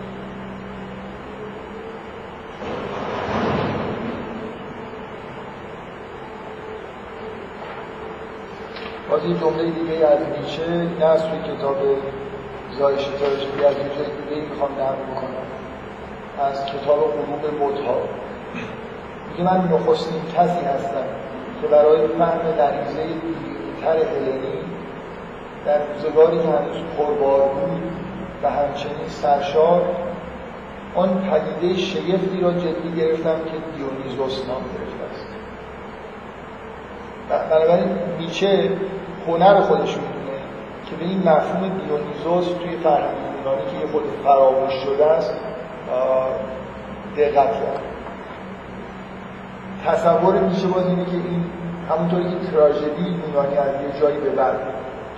باز این جمله دیگه از نیچه نه از توی کتاب زایش تراژدی از یه جای دیگه می‌خوام نقل بکنم. از کتاب قلوب بودها میگه من نخستین کسی هستم که برای فهم غریزه دیرتر هلنی در روزگاری که هنوز پربار بود و همچنین سرشار آن پدیده شگفتی را جدی گرفتم که دیونیزوس نام گرفته است. بنابراین نیچه هنر خودش می‌دونه که به این مفهوم دیونیزوس توی فرهنگ یونانی که یه خود فراموش شده است دقت کرد. تصور میشه باز اینه که این همونطوری که تراژدی یونانی از یه جایی به بعد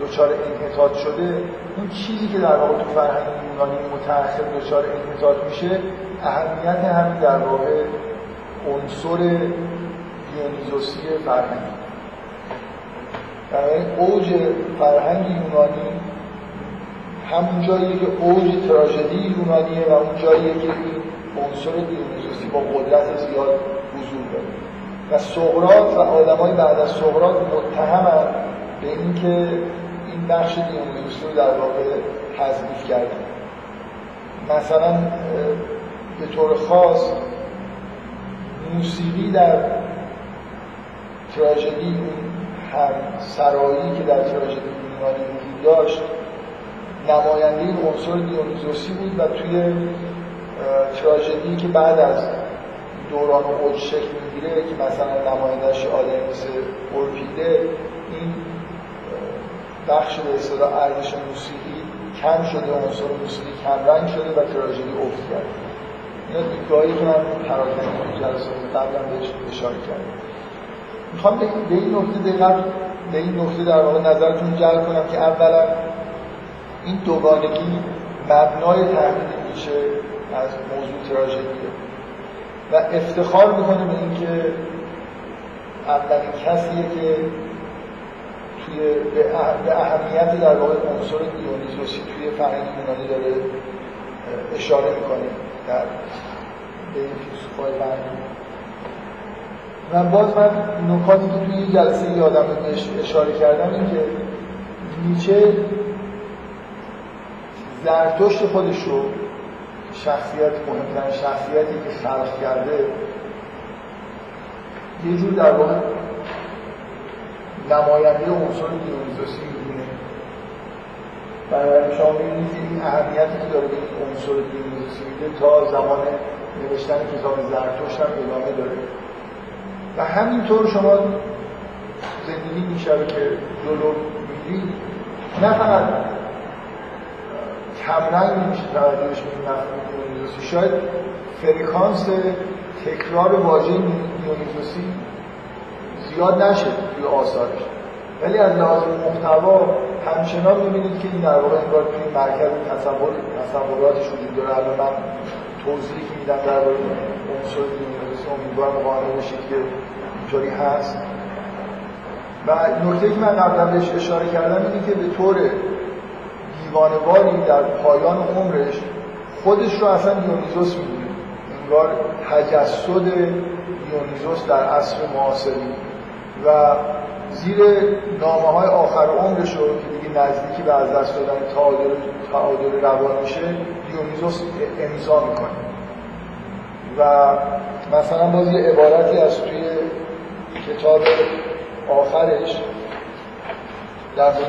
دچار انحطاط شده اون چیزی که در واقع تو فرهنگ یونانی متأخر دچار انحطاط میشه اهمیت همین در واقع عنصر دیونیزوسی فرهنگ برای اوج فرهنگ یونانی همون جاییه که اوج تراژدی یونانیه و اون جاییه که عنصر دیونیزوسی با قدرت زیاد حضور داره. و سقراط و آدمای بعد از سقراط متهمن به اینکه این بخش دیونیزوسی رو در واقع تضعیف کردن. مثلا به طور خاص موسیقی در تراژدی هم سرایی که در تراژدی یونانی وجود داشت نماینده عنصر دیونیزوسی بود و توی تراژدی که بعد از دوران اوج شکل می‌گیره که مثلا نمایندهش آدم مثل اورپیده این بخش به اصطلاح ارزش موسیقی کم شده عنصر موسیقی کم رنگ شده و تراژدی افت کرد. اینا دیدگاهی که من پراکنده جلسات قبلا بهش اشاره کردم. می‌خوام به این نکته دقت به این نکته در واقع نظرتون جلب کنم که اولا این دوگانگی مبنای تحلیل میشه از موضوع تراژدیه و افتخار می‌کنه به اینکه اولین کسیه که توی به اهمیت در واقع عنصر دیونیزوسی توی فرهنگ یونانی داره اشاره می‌کنه. در به این فیلسوفای و باز من نکاتی که توی این جلسه یادم اشاره کردم این که نیچه زرتشت خودش رو شخصیت مهمترین شخصیتی که خلق کرده یه جور در واقع نماینده عنصر دیونیزوسی می‌دونه. برای شما می‌بینید این اهمیتی که داره به این عنصر دیونیزوسی میده تا زمان نوشتن کتاب زرتشت هم ادامه داره. و همینطور شما زندگی میشه که جلو میرید نه فقط کمرنگ نمیشه توجهش به شاید فرکانس تکرار واژه دیونیزوسی زیاد نشه توی آثارش ولی از لحاظ محتوا همچنان می‌بینید که این در واقع انگار توی مرکز تصور تصوراتش وجود داره. الان من توضیحی که میدم درباره عنصر دیونیزوسی امیدوارم قانع بشید که اینطوری هست. و نکته که من قبلا بهش اشاره کردم اینه که به طور دیوانواری در پایان عمرش خودش رو اصلا دیونیزوس می‌دونه. انگار تجسد دیونیزوس در عصر معاصری. و زیر نامه های آخر عمرش رو که نزدیکی به از دست دادن تعادل تعادل روان میشه دیونیزوس امضا می‌کنه. و مثلا باز یه عبارتی از توی کتاب آخرش در مورد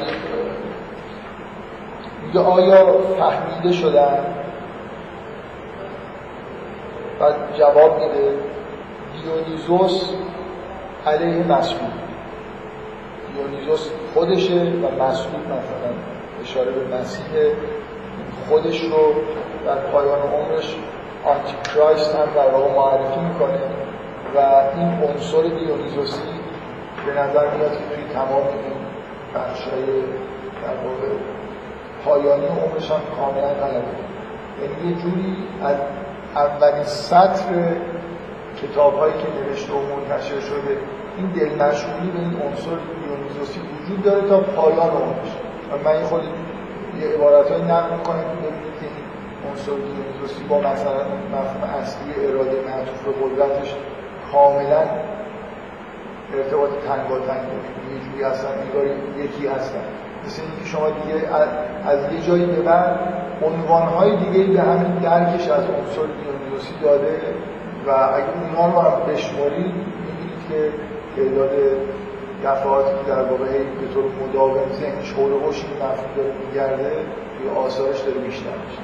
میگه آیا فهمیده شدن؟ بعد جواب میده دیونیزوس علیه مسئول دیونیزوس خودشه و مسئول مثلا اشاره به مسیح خودش رو در پایان عمرش آنتی کرایست هم در واقع معرفی می‌کنه و این عنصر دیونیزوسی به نظر میاد که توی تمام این بخشای در واقع پایانی عمرش هم کاملا غلبه یعنی یه جوری از اولین سطر کتاب هایی که نوشته و منتشر شده این دل مشغولی به این عنصر دیونیزوسی وجود داره تا پایان عمرش و من این خود یه عبارت های نقل می‌کنم که ببینید که این عنصر دیونیزوسی با مثلا مفهوم اصلی اراده معطوف به قدرتش کاملا ارتباط تنگاتنگ یه جوری هستن انگار یکی هستن. مثل اینکه شما دیگه از یه جایی به بعد عنوانهای دیگه به همین درکش از عنصر دیونیزوسی داده و اگه اونها رو هم بشمارید می‌بینید که تعداد دفعاتی که در واقع به طور مداوم ذهن شور و مفهوم داره میگرده توی آثارش داره بیشتر میشه.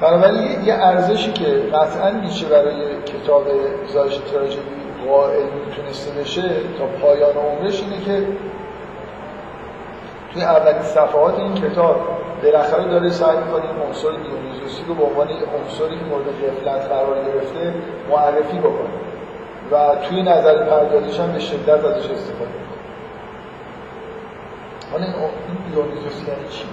بنابراین یه ارزشی که قطعا نیچه برای کتاب زایش تراژدی قائل می‌تونسته بشه تا پایان عمرش اینه که توی اولین صفحات این کتاب بالاخره داره سعی می‌کنه این عنصر دیونیزوسی رو به عنوان عنصری که مورد غفلت قرار گرفته معرفی بکنه. و توی نظر پردازش هم به شدت ازش استفاده می‌کنه. حالا این دیونیزوسی یعنی چی؟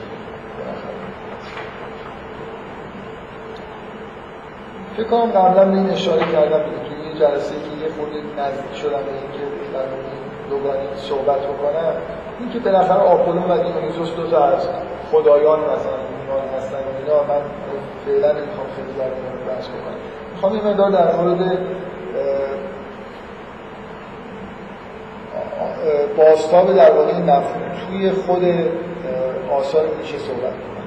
فکر کنم قبلا به این اشاره کردم توی یه جلسه که یه خورده نزدیک شدم به اینکه در دوگانی صحبت بکنم این که بالاخره آپولون و دیونیزوس دو تا از خدایان مثلا یونان هستن اینا من فعلا نمی‌خوام خیلی در بحث بکنم. می‌خوام این مقدار در مورد باستاب در واقع مفهوم توی خود آثار میشه صحبت کنم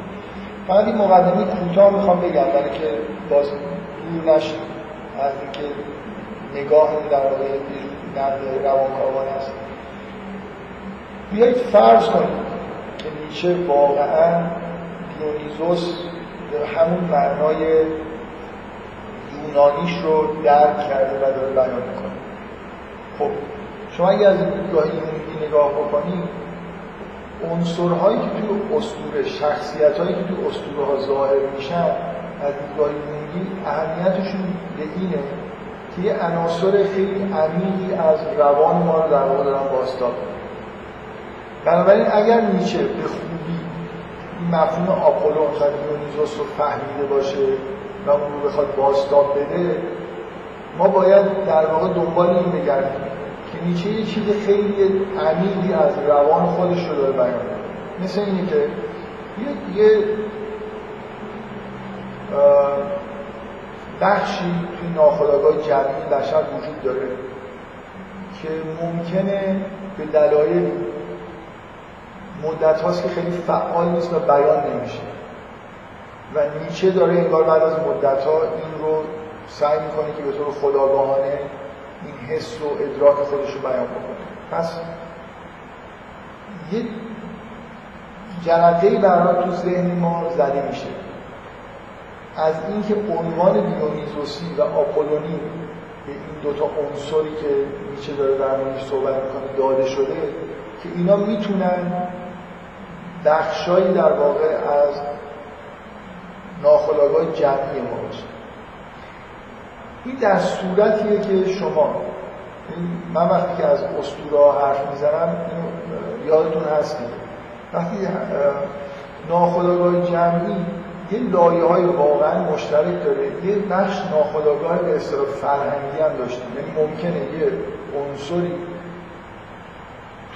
فقط این مقدمه کوتاه می‌خوام بگم برای که باز دور نشید از اینکه نگاه در واقع نرد روانکاوان هست بیایید فرض کنید که نیچه واقعا دیونیزوس همون معنای یونانیش رو درک کرده و داره بیان می‌کنه. خب شما اگه از یونانی نگاه بکنید عنصرهایی که توی اسطوره شخصیتهایی که توی اسطوره ها ظاهر میشن از دیدگاه یونانی اهمیتشون به اینه که یه عناصر خیلی عمیقی از روان ما رو در واقع دارن باستاب بنابراین اگر نیچه به خوبی این مفهوم آپولون و دیونیزوس رو فهمیده باشه و اون رو بخواد باستاب بده ما باید در واقع دنبال این بگردیم. نیچه یه چیز خیلی عمیقی از روان خودش رو داره بیان. مثل اینه که یه, یه بخشی توی ناخودآگاه جمعی بشر وجود داره که ممکنه به دلایل مدت هاست که خیلی فعال نیست و بیان نمیشه. و نیچه داره انگار بعد از مدت ها این رو سعی می‌کنه که به طور خداگاهانه حس و ادراک خودش رو بیان بکنه. پس یه جرقه ای تو ذهن ما زده میشه. از اینکه عنوان دیونیزوسی و آپولونی به این دوتا عنصری که نیچه داره در موردش صحبت می‌کنه داده شده که اینا می‌تونن بخشایی در واقع از ناخودآگاه جمعی ما باشه این در صورتیه که شما من وقتی که از اسطوره حرف می‌زنم یادتون هست وقتی ناخودآگاه جمعی یه لایه های واقعا مشترک داره یه بخش ناخودآگاه به اصطلاح فرهنگی هم داشتیم یعنی ممکنه یه عنصری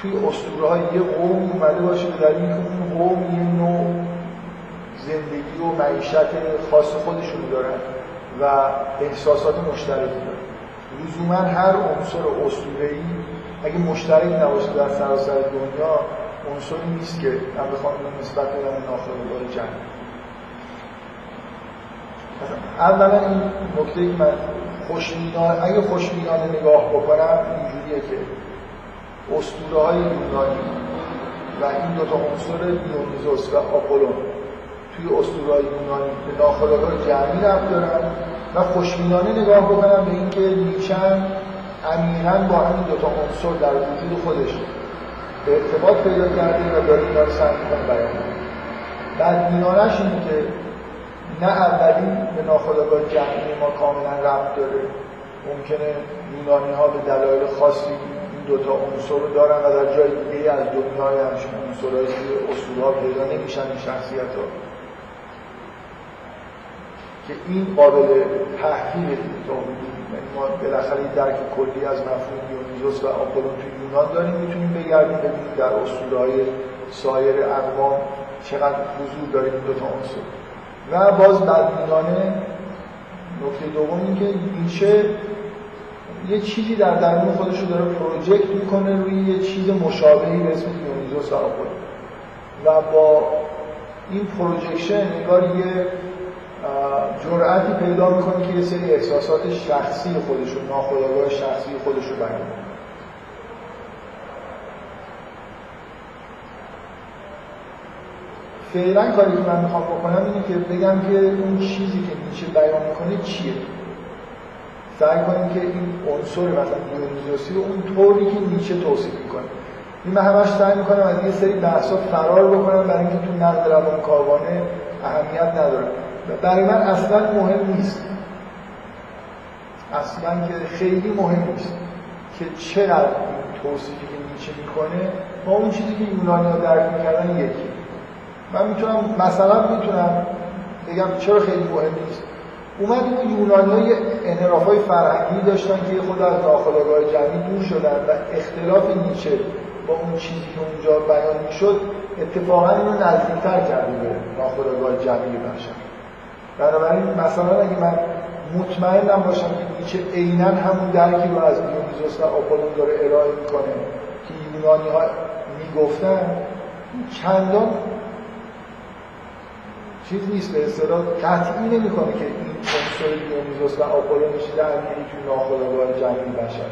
توی اسطوره های یه قوم اومده باشه به دلیل اون قوم یه نوع زندگی و معیشت خاص خودشون دارن و احساسات مشترکی دارن. لزوما هر عنصر اسطوره‌ای اگه مشترک نباشه در سراسر دنیا عنصری نیست که من بخوام نسبت بدم ناخودآگاه جمعی اولا این نکته ای من خوشبینانه اگه خوشبینانه نگاه بکنم اینجوریه که اسطوره های یونانی و این دو تا عنصر دیونیزوس و آپولون توی اسطوره های یونانی به ناخودآگاه جمعی رفت دارن. و خوشبینانه نگاه بکنم به اینکه نیچن عمیقا با همین دو تا عنصر در وجود خودش ارتباط پیدا کرده و داره اینا رو سعی می‌کنه بیان بعد اینانش اینه که نه اولی به ناخودآگاه جمعی ما کاملا ربط داره. ممکنه یونانی ها به دلایل خاصی این دوتا عنصر رو دارن و در جای دیگه از دنیای همچون عنصرهایی که اصول ها پیدا نمیشن این شخصیت ها که این قابل تحلیل تا یعنی ما بالاخره درک کلی از مفهوم دیونیزوس و آپولون تو یونان داریم می‌تونیم بگردیم ببینیم در اصولهای سایر اقوام چقدر حضور داریم این دوتا عنصر. و باز بدبینانه نکته دوم این که نیچه یه چیزی در درون خودش رو داره پروژکت می‌کنه روی یه چیز مشابهی به اسم دیونیزوس و و با این پروژکشن انگار یه جرأتی پیدا می‌کنه که یه سری احساسات شخصی خودش رو ناخودآگاه شخصی خودش رو بیان فعلا کاری که من می‌خوام بکنم اینه که بگم که اون چیزی که نیچه بیان می‌کنه چیه؟ سعی کنیم که این عنصر مثلا دیونیزوسی رو اون طوری که نیچه توصیف می‌کنه. این من همش سعی می‌کنم از یه سری بحثا فرار بکنم برای اینکه تو نقد روان کاوانه اهمیت نداره برای من اصلا مهم نیست. اصلا که خیلی مهم نیست که چقدر توصیفی که نیچه می‌کنه با اون چیزی که یونانی ها درک می‌کردن یکی. من می‌تونم مثلا می‌تونم بگم چرا خیلی مهم نیست. اومد اون یونانی های انحراف های فرهنگی داشتن که خود از ناخودآگاه جمعی دور شدن و اختلاف نیچه با اون چیزی که اونجا بیان می‌شد اتفاقا اینو نزدیکتر کرده به ناخودآگاه جمعی بشر. بنابراین مثلا اگه من مطمئنم باشم که نیچه عینا همون درکی رو از دیونیزوس و آپولون داره ارائه می‌کنه که یونانی ها می‌گفتن چندان چیز نیست به اصطلاح قطعی نمی‌کنه که این عنصر دیونیزوس و آپولون درگیری توی ناخودآگاه جمعی بشر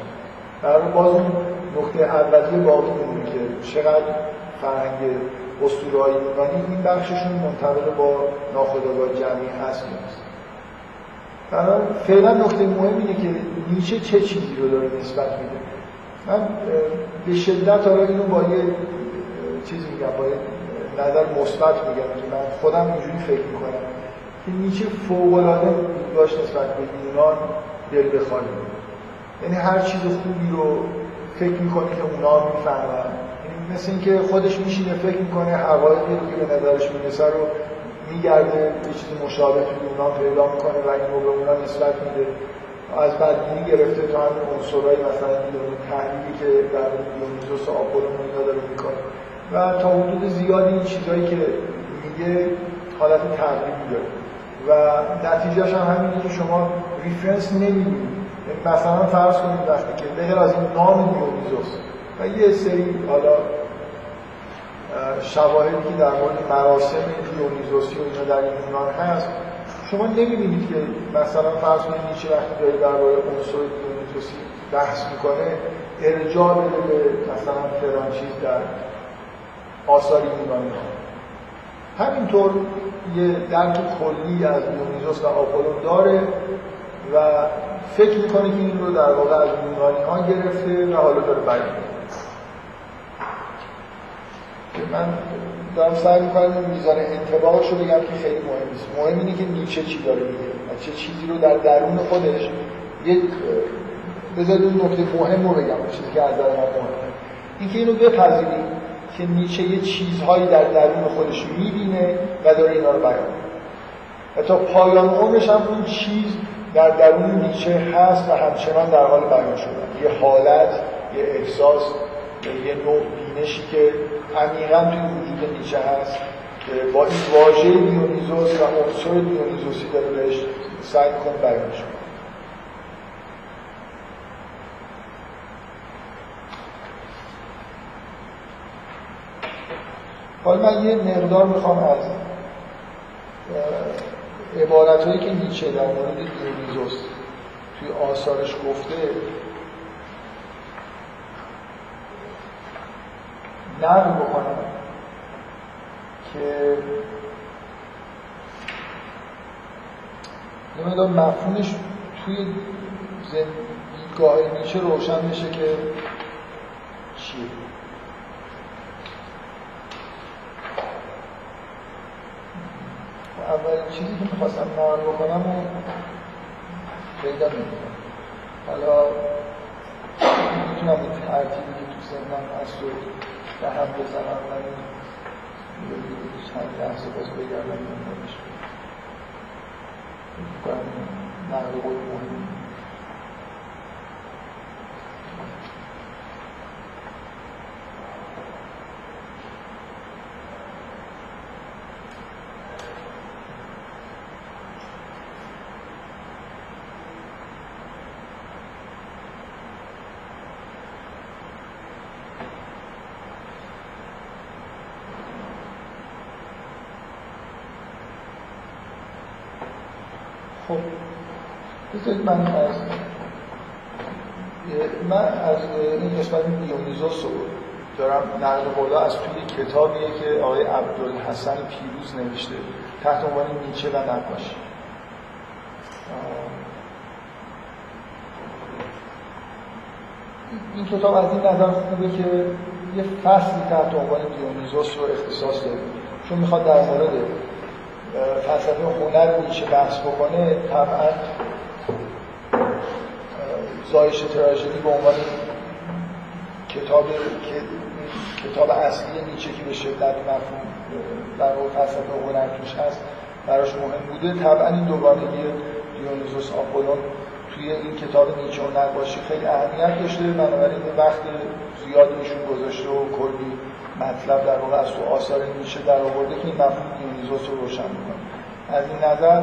در باز اون نقطه اولیه باقی میمونه که چقدر فرهنگ اسطوره‌های یونانی این بخششون منطبق با ناخودآگاه جمعی هست نیست. برای فعلا نکته مهم اینه که نیچه چه چیزی رو داره نسبت میده. من به شدت حالا اینو با یه چیزی میگم با یه نظر مثبت میگم که من خودم اینجوری فکر می‌کنم که نیچه فوق‌العاده داشت نسبت به یونان دل بخواهی یعنی هر چیز خوبی رو فکر می‌کنه که اونا می‌فهمن. یعنی مثل اینکه خودش میشینه فکر می‌کنه حقایقی رو که به نظرش می‌رسه رو میگرده یه چیز مشابه توی اونا پیدا می‌کنه و این رو به اونا نسبت میده. از بدبینی گرفته تا همین عنصرهای مثلا تحلیلی که در دیونیزوس و آپولون اینا داره می‌کنه. و تا حدود زیادی این چیزهایی که میگه حالت تقریبی داره و نتیجهش هم همینه که شما reference نمی‌بینید. مثلا فرض کنید وقتی که بحث از این نام دیونیزوس و یه سری حالا شواهدی که در مورد مراسم دیونیزوسی و در یونان هست. شما نمی‌بینید که مثلا فرض کنید نیچه وقتی داره درباره عنصر دیونیزوسی بحث می‌کنه ارجاع بده به مثلا فرانچیز در آثار یونانی ها. همینطور یه درک کلی از دیونیزوس و آپولون داره و فکر می‌کنه که این رو در واقع از یونانی ها گرفته و حالا داره بیان که من دارم سعی می‌کنم میزان انتباهش رو بگم که خیلی مهم نیست. مهم اینه که نیچه چی داره میگه و چه چیزی رو در درون خودش یک بذارید اون نکته مهم رو بگم چیزی که از نظر من اینکه اینو بپذیریم که نیچه یه چیزهایی در درون خودش می‌بینه و داره اینا رو بیان و تا پایان عمرش هم اون چیز در درون نیچه هست و همچنان در حال بیان شدن. یه حالت یه احساس یه نوع بینشی که عمیقا توی وجود نیچه هست که با این واژه دیونیزوس و عنصر دیونیزوسی داره بهش سعی می‌کنه بیان شد حالا من یه مقدار می‌خوام از عبارت که نیچه در مورد دیونیزوس توی آثارش گفته نقل بکنم که نمی‌دونم مفهومش توی دیدگاه نیچه روشن میشه که چیه. اولین چیزی که می‌خواستم نقل بکنم و پیدا نمی‌کنم حالا می‌تونم این ترتیبی که تو سنم رو به هم بزنم ولی چند لحظه باز بگردم نمیدونمش می‌کنم نقل خب بذارید من از من از این قسمت دیونیزوس رو دارم نقل قولا از توی کتابیه که آقای عبدالحسن پیروز نوشته تحت عنوان نیچه و نقاشی. این کتاب از این نظر خوبه که یه فصلی تحت عنوان دیونیزوس رو اختصاص داره چون می‌خواد در مورد فلسفه هنر نیچه بحث بکنه طبعا زایش تراژدی به عنوان کتاب کتاب اصلی نیچه که به شدت مفهوم در فلسفه هنر توش هست براش مهم بوده. طبعا این دوگانگی دیونیزوس آپولون توی این کتاب نیچه و نقاشی خیلی اهمیت داشته. بنابراین وقت زیادی ایشون گذاشته و کلی مطلب در واقع از تو آثار نیچه در آورده که این مفهوم دیونیزوس رو روشن می‌کنه. از این نظر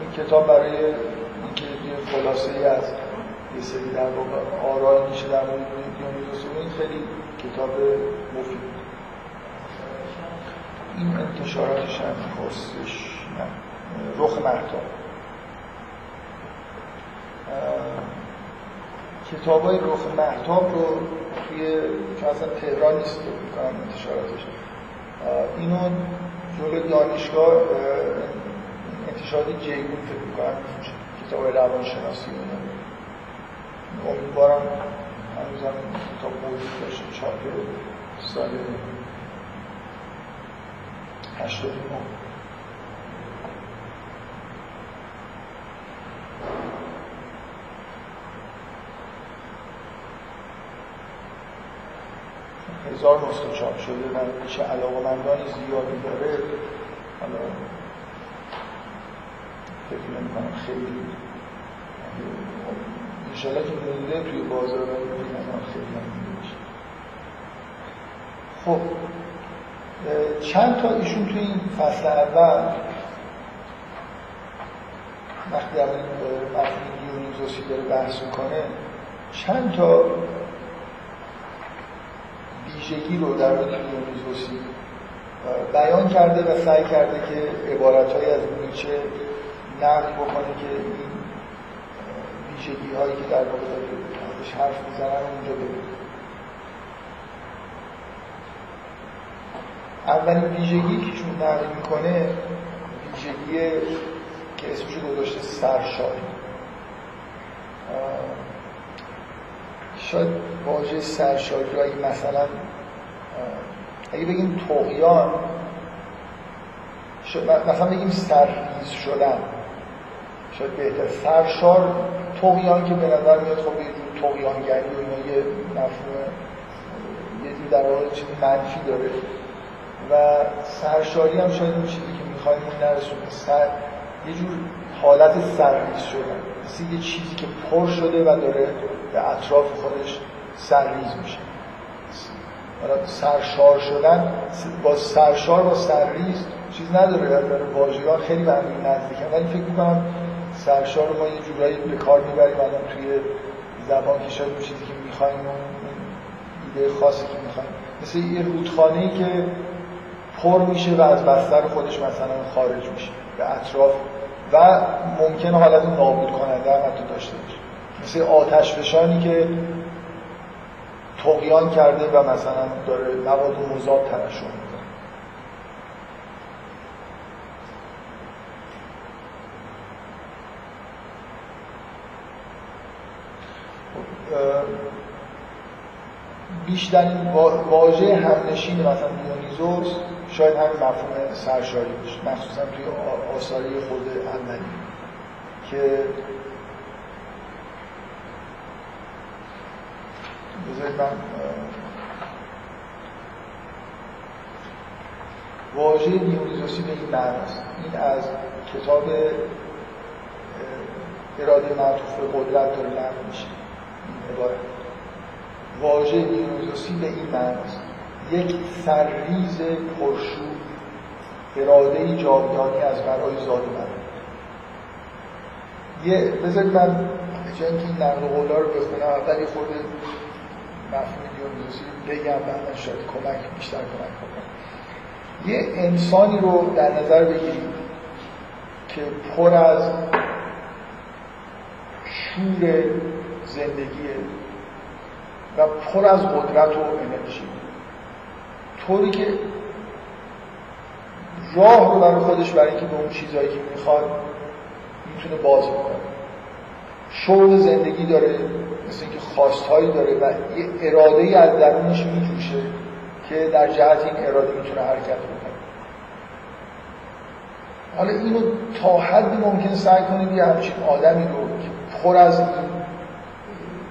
این کتاب برای اینکه یه خلاصه ای از یه سری در واقع آرای نیچه در مورد دیونیزوس این خیلی کتاب مفید. این انتشاراتش هم پرسش رخ محتاب کتاب های رخ محتاب رو توی چون اصلا تهران نیست می‌کنم انتشاراتش. اینو جلو دانشگاه انتشارات جیبون فکر می‌کنم کتاب های روانشناسی امیدوارم هنوز هم کتاب موجود باشه چاپ سال 89 هزار نسخه چاپ شده و چه علاقه مندان زیادی داره. حالا فکر نمی کنم خیلی انشالله که مونده توی بازار خیلی نمیده خب چند تا ایشون توی این فصل اول وقتی اول مفهوم دیونیزوسی داره بحث می‌کنه چند تا ویژگی رو در دیونیزوسی بیان کرده و سعی کرده که عبارت از نیچه نقل بکنه که این ویژگی هایی که در واقع داره حرف می‌زنن اونجا ببینید اولین ویژگی که چون نقل می‌کنه ویژگی که اسمشو گذاشته سرشاری. شاید واژه سرشاری رو اگه مثلا اگه بگیم توقیان مثلا بگیم سرریز شدن شاید بهتر. سرشار توقیان که به نظر میاد خب یه جور توقیانگری و یه مفهوم یه جور در واقع چیزی منفی داره. و سرشاری هم شاید اون چیزی که می‌خوایم نرسونه سر یه جور حالت سرریز شدن. مثل یه چیزی که پر شده و داره به اطراف خودش سرریز میشه. سرشار شدن با سرشار با سرریز چیز نداره داره واژگان خیلی به هم نزدیکن. ولی فکر می‌کنم سرشار رو ما یه جورایی به کار می‌بریم الان توی زبان که شاید چیزی که می‌خوایم اون ایده خاصی که می‌خوایم. مثل یه رودخانه ای که پر میشه و از بستر خودش مثلا خارج میشه به اطراف. و ممکن حالت نابود کننده هم داشته باشه. مثل آتش فشانی که تقیان کرده و مثلا داره مواد مذاب ترشح می‌کنه. بیشترین واژه همنشین مثلا دیونیزوس شاید همین مفهوم سرشاری باشه مخصوصا توی آثاری خود اولی که بذارید من واژه دیونیزوسی به این معناست این از کتاب اراده معطوف به قدرت داره نقل میشه. این عبارت. واژه دیونیزوسی به این معناست یک سرریز پرشور اراده جاودانی از برای ذات من یه بذارید من اینکه این نقل قولا رو بخونم اول یه خورده مفهوم دیونیزوسی بگم بعدا شاید کمک بیشتر کمک کنم یه انسانی رو در نظر بگیرید که پر از شور زندگیه و پر از قدرت و انرژی. طوری که راه رو برای خودش برای اینکه به اون چیزهایی که می‌خواد می‌تونه باز بکنه. شوق زندگی داره. مثل اینکه خواستهایی داره و یه اراده ای از درونش میجوشه که در جهت این اراده می‌تونه حرکت بکنه. حالا اینو تا حدی ممکن سعی کنید یه همچین آدمی رو که پر از این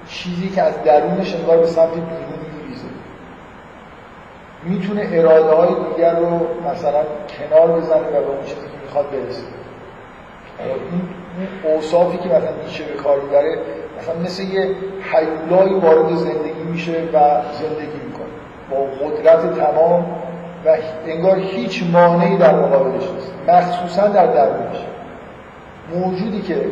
چیزی که از درونش انگار به سمت بیرون میریزه می‌تونه اراده های دیگر رو مثلا کنار بزنه و به اون چیزی که می‌خواد برسه. این اوصافی که مثلا نیچه به کار می‌بره مثلا مثل یه حیولایی وارد زندگی میشه و زندگی می‌کنه. با قدرت تمام و انگار هیچ مانعی در مقابلش نیست. مخصوصا در درونش. موجودی که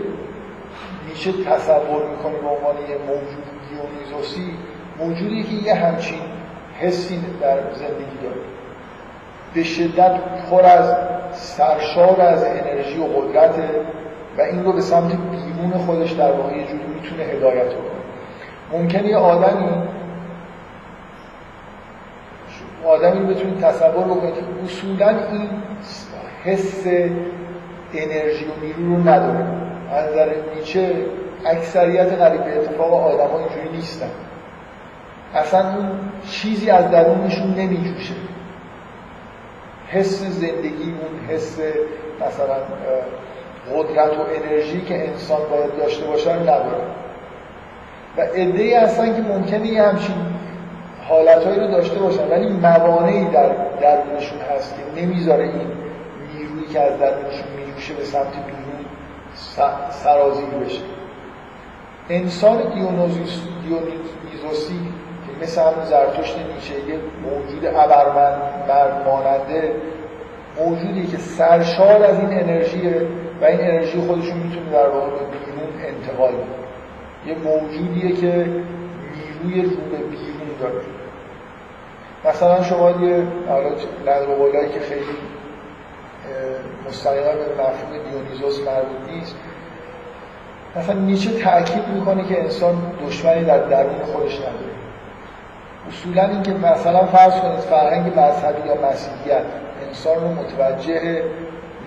میشه تصور می‌کنه به عنوان یه موجود دیونیزوسی موجودی که یه همچین حسی در زندگی داره. به شدت پر از سرشار از انرژی و قدرت و این رو به سمت بیرون خودش در واقع یه جوری می‌تونه هدایت کنه. ممکنه یه آدمی آدمی رو بتونید تصور بکنید که اصولا این حس انرژی و نیرو رو نداره. از نظر نیچه اکثریت قریب به اتفاق آدم ها اینجوری نیستن. اصلا اون چیزی از درونشون نمیجوشه. حس زندگی اون حس مثلا قدرت و انرژی که انسان باید داشته باشه نداره و عده هستن که ممکنه یه همچین حالتهایی رو داشته باشن ولی موانعی در درونشون هست که نمی‌ذاره این نیرویی که از درونشون میجوشه به سمت بیرون سرازیر بشه. انسان دیونیزوسی که مثل همون زرتشت نیچه یه موجود ابرمند ماننده موجودی که سرشار از این انرژیه این انرژی خودشون می‌تونه در واقع به بیرون انتقال بده. یه موجودیه که نیروی رو به بیرون داره. مثلا شما یه نقل قولایی که خیلی مستقیما به مفهوم دیونیزوس مربوط نیست مثلا نیچه تاکید می‌کنه که انسان دشمنی در درون خودش نداره. اصولا اینکه مثلا فرض کنید فرهنگ مذهبی یا مسیحیت انسان رو متوجه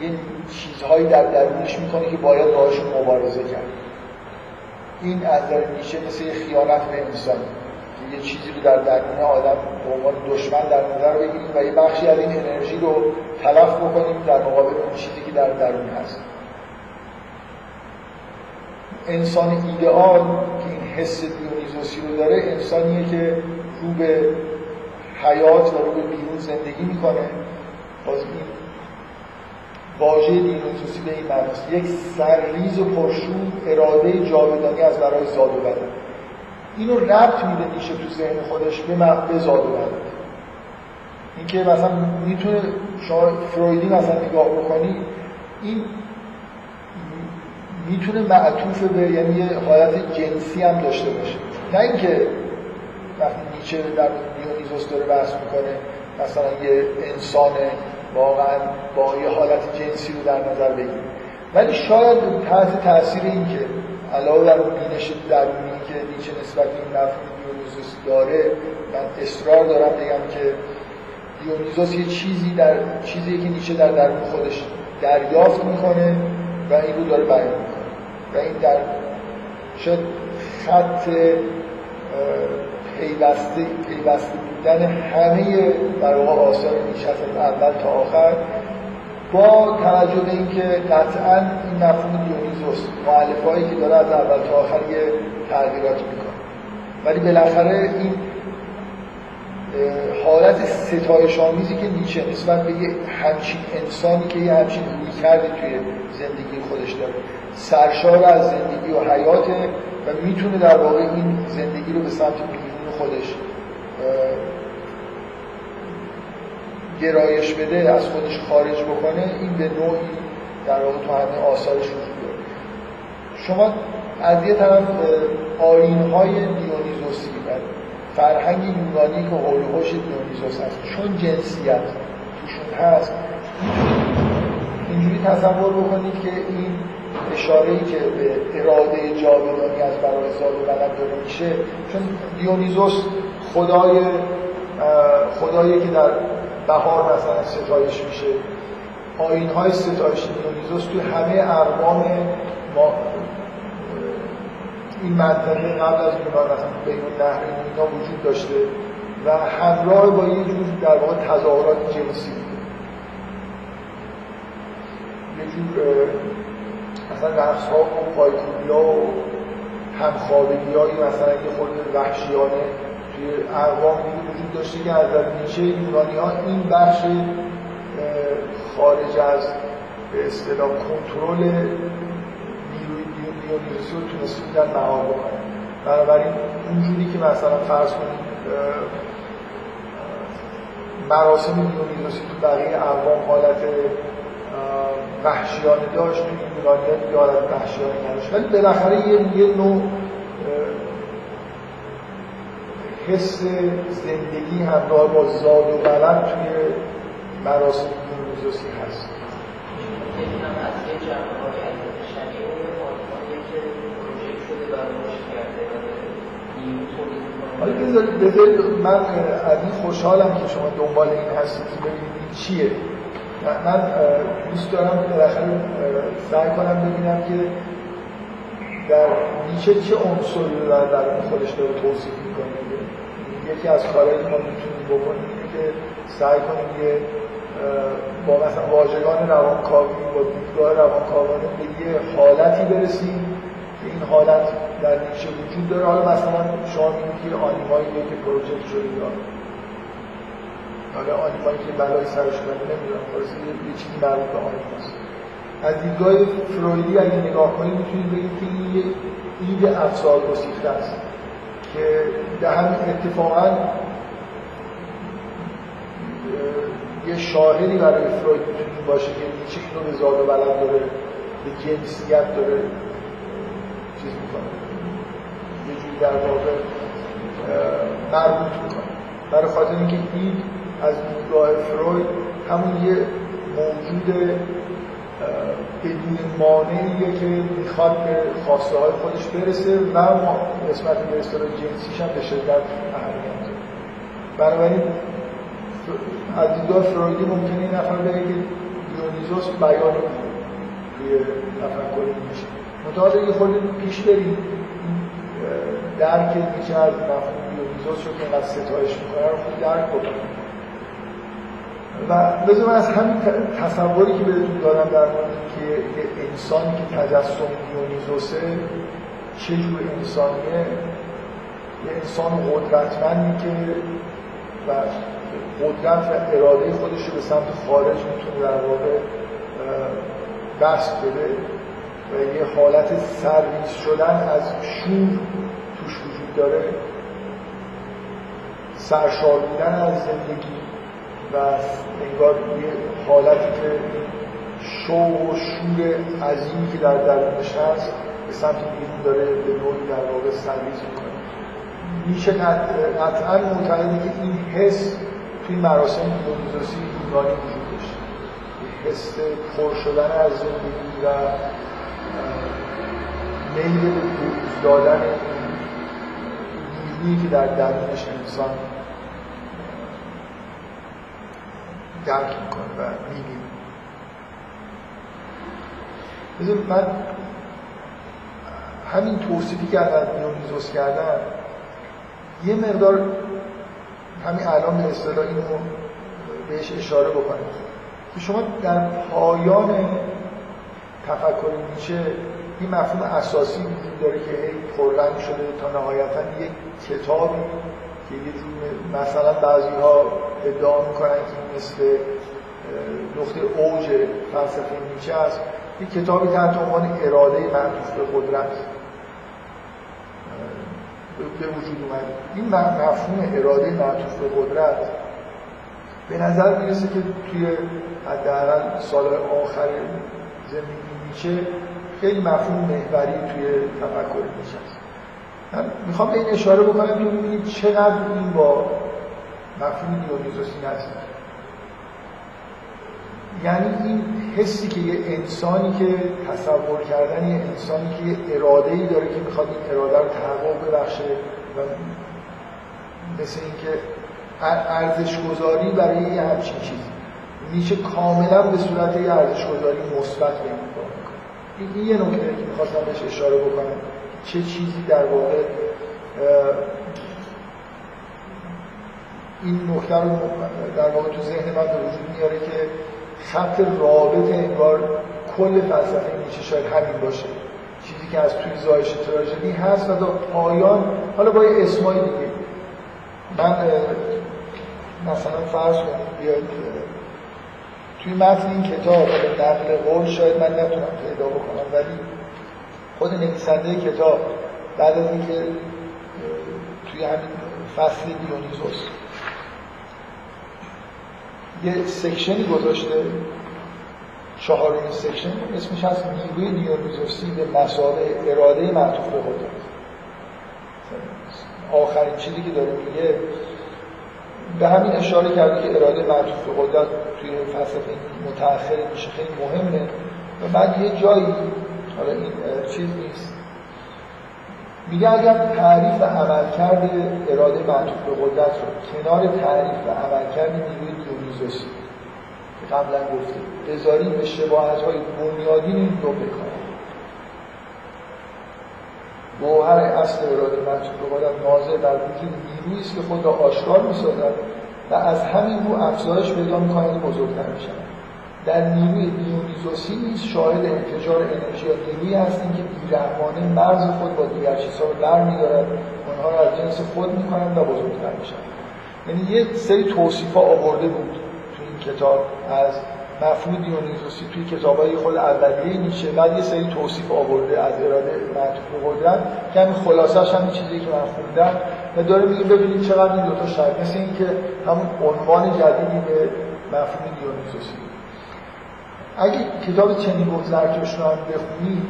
یه چیزهایی در درونش می‌کنه که باید باهاشون مبارزه کرد. این از نظر نیچه مثل یه خیانت به انسان. یه چیزی رو در درون آدم به عنوان دشمن در نظر بگیریم و یه بخشی از این انرژی رو تلف بکنیم در مقابل اون چیزی که در درون هست. انسان ایدئال که این حس دیونیزوسی رو داره انسانیه که رو به حیات و رو به بیرون زندگی می‌کنه. باز این واژه دیونیزوسی به این معناست. یک سرریز و پرشور اراده جاودانی از برای زاد و بدن اینو ربط میده میشه تو ذهن خودش به به زاد و بدن اینکه مثلا می‌تونه شما فرویدی مثلا نگاه بکنی این می‌تونه معطوف به یعنی یه حالت جنسی هم داشته باشه. نه اینکه وقتی نیچه در دیونیزوس داره بحث می‌کنه مثلا یه انسان واقعا با یه حالت جنسی رو در نظر بگیریم. ولی شاید تحت تاثیر این که علاوه در بینش درونی که نیچه نسبت این مفهوم دیونیزوس داره من اصرار دارم بگم که دیونیزوس یه چیزی در چیزی که نیچه در درون خودش دریافت می‌کنه و این رو داره بیان می‌کنه. و این در شاید خط پیوسته پیوسته بودن همه در واقع آثار نیچه از اول تا آخر با توجه به اینکه قطعا این مفهوم دیونیزوس هایی که داره از اول تا آخر یه تغییرات می‌کنه. ولی بالاخره این حالت ستایش آمیزی که نیچه نسبت به یه همچین انسانی که یه همچین روی کرده توی زندگی خودش داره سرشار از زندگی و حیاته و می‌تونه در واقع این زندگی رو به سمت بیرون خودش گرایش بده از خودش خارج بکنه این به نوعی در واقع تو همه آثارش وجود داره. شما از یه طرف آین های دیونیزوسی فرهنگ یونانی که حول دیونیزوس هست چون جنسیت توشون هست اینجوری تصور بکنید که این اشاره ای که به اراده جاودانی از برای زاد و ولد داره میشه چون دیونیزوس خدای خدایی که در بهار مثلا ستایش میشه. آین های ستایش دیونیزوس توی همه اقوام این منطقه قبل از یونان مثلا بین نهر اینا وجود داشته و همراه با یه جور در واقع تظاهرات جنسی بوده. یه جور مثلا رقص ها و پایکوبی ها و همخوابگی هایی مثلا یه خود وحشیانه اقوام وجود داشته که از نیچه یونانی ها این بخش خارج از به اصطلاح کنترل نیروی دیونیزوسی رو تونسته بودن مهار بکنن بنابراین اونجوری که مثلا فرض کنید مراسم دیونیزوسی تو بقیه اقوام حالت وحشیانه داشت تو یونانی ها دیگه حالت وحشیانه نداشت. ولی بالاخره یه, یه نوع حس زندگی همراه با زاد و ولد توی مراسم دیونیزوسی هست. حالا بذارید بذارید من از این خوشحالم که شما دنبال این هستید ببینید چیه. من دوست دارم بالاخره سعی کنم ببینم که در نیچه چه عنصری رو در درون خودش داره توصیف یکی از کارهایی که ما می‌تونیم بکنیم اینه که سعی کنیم یه با مثلا واژگان روانکاوی با دیدگاه روانکاوانه به یه حالتی برسیم که این حالت در نیچه وجود داره. حالا مثلا شما میگید که آنیمایی که پروژکت شده یا حالا آنیمایی که بلای سرش کنه نمی‌دونم خلاص یه چیزی مربوط به آنیماست از دیدگاه فرویدی اگه نگاه کنید می‌تونید بگید که این یه اید افسار گسیخته است. که در همین اتفاقا یه شاهدی برای فروید می‌تونید باشه که نیچه اینو به زاد و ولد داره به جنسیت داره چیز می‌کنه. یه جوری در واقع مربوط می‌کنه. برای خاطر اینکه این از دیدگاه فروید همون یه موجود بدون مانعیه که می‌خواد به خواسته های خودش برسه و نسبت به اصطلاح جنسیش هم به شدت اهمیت بنابراین از دیدگاه فرویدی ممکنه این نفر بگه که دیونیزوس بیان توی تفکر میشه متعالی یه خورده پیش بریم. درک میشه از مفهوم دیونیزوس رو که اینقدر ستایش می‌کنه رو خود درک بکنیم و بذار از همین تصوری که بهتون دارم در مورد که انسانی که تجسم دیونیزوسه چه جور انسانیه؟ یه انسان قدرتمندی که و قدرت و اراده خودش رو به سمت خارج می‌تونه در واقع دست بده و یه حالت سرویس شدن از شور توش وجود داره. سرشار بودن از زندگی. و انگار یه حالتی که شوق و شور عظیمی که در درونش هست به سمت بیرون داره به نوعی در واقع سرویس می‌کنه. میشه قطعا معتقده که این حس توی مراسم دیونیزوسی یونانی وجود داشته. حس پر شدن از زندگی و میل به دادن نیرویی که در درونش انسان درک می‌کنه و می‌بینه. بذار من همین توصیفی که از دیونیزوس کردم یه مقدار همین الان به اصطلاح اینو بهش اشاره بکنیم که شما در پایان تفکر نیچه این مفهوم اساسی وجود داره که هی پررنگ شده تا نهایتا یک کتابی که یه جور مثلا بعضی ها ادعا می‌کنن که مثل نقطه اوج فلسفه نیچه است. یک کتابی تحت عنوان اراده معطوف به قدرت به وجود اومد. این مفهوم اراده معطوف به قدرت به نظر می‌رسه که توی حداقل سال آخر زندگی نیچه خیلی مفهوم محوری توی تفکر من می‌خوام به این اشاره بکنم که ببینید چقدر این با مفهوم دیونیزوسی نزدیک. یعنی این حسی که یه انسانی که تصور کردن یه انسانی که یه اراده ای داره که می‌خواد این اراده رو تحقق ببخشه و مثل اینکه ارزش گذاری برای یه همچین چیزی. میشه کاملا به صورت یه ارزش گذاری مثبت به این این یه نکته که می‌خواستم بهش اشاره بکنم. چه چیزی در واقع این نکته رو در واقع تو ذهن من به وجود میاره که خط رابط انگار کل فلسفه نیچه شاید همین باشه. چیزی که از توی زایش تراژدی هست و تا پایان حالا با یه اسمایی دیگه. من مثلا فرض کنید بیاید توی متن این کتاب نقل قول شاید من نتونم پیدا بکنم ولی خود نویسنده کتاب بعد از اینکه توی همین فصل دیونیزوس یه section ی گذاشته چهارمین section اسمش هست نیروی دیونیزوسی به مسائل اراده معطوف به قدرت آخرین چیزی که داره میگه به همین اشاره کرده که اراده معطوف به قدرت توی فلسفه متأخر میشه خیلی مهمه. و بعد یه جایی حالا این چیز نیست. میگه اگر تعریف و عملکرد اراده معطوف به قدرت رو کنار تعریف و عملکرد نیروی دیونیزوسی که قبلا گفتیم بذاریم به شباهت های بنیادین این دو بکنیم گوهر اصل اراده معطوف به قدرت ناظر در وجود نیرویی است که خود را آشکار می‌سازد و از همین رو افزایش پیدا می‌کنند و بزرگتر میشن در نیروی دیونیزوسی نیز شاهد انفجار انرژی یا هستیم که بیرحمانه مرز خود با دیگر چیزها رو بر میدارد آنها را از جنس خود می‌کنند و بزرگتر میشن یعنی یه سری توصیف آورده بود تو این کتاب از مفهوم دیونیزوسی توی کتابای خود اولیه نیچه. بعد یه سری توصیف آورده از اراده معطوف قدرت که همین خلاصش همین چیزی که من خوندم و داره میگه ببینید چقدر این دوتا شاید مثل این که همون عنوان جدیدی به مفهوم دیونیزوسی اگه کتاب چنین گفت زرتشت هم بخونید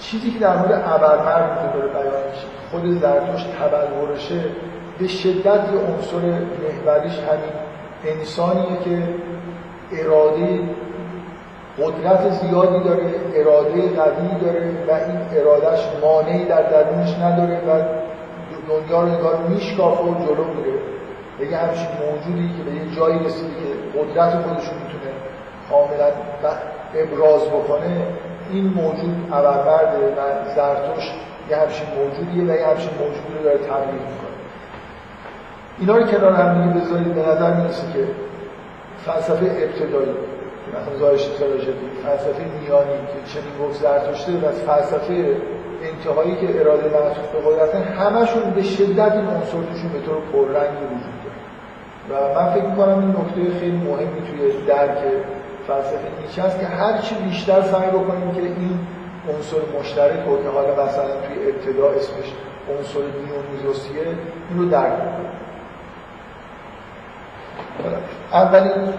چیزی که در مورد ابرمرد داره بیان میشه خود زرتشت تبلورشه به شدت یه عنصر محوریش همین انسانیه که اراده قدرت زیادی داره اراده قوی داره و این ارادهش مانعی در درونش نداره و دنیا رو نگار میشکافه و جلو میره. بگه همچین موجودی که به یه جایی رسیده که قدرت خودش می‌تونه کاملا ابراز بکنه این موجود ابربرده و زرتوش یه همچین موجودیه و یه همچین موجودی رو داره تبلیغ می‌کنه. اینا رو کنار هم دیگه بذارید به نظر می‌رسه که فلسفه ابتدایی مثلا زایش تراژدی فلسفه میانی که چنین گفت زرتشته و فلسفه انتهایی که اراده معطوف به قدرت همشون به شدت این عنصر به طور پررنگی وجود داره. و من فکر می‌کنم این نکته خیلی مهمی توی درک فلسفه نیچه است که هر چی بیشتر سعی بکنیم که این عنصر مشترک رو که حالا مثلا توی ابتدا اسمش عنصر دیونیزوسیه این رو درک کنیم اولین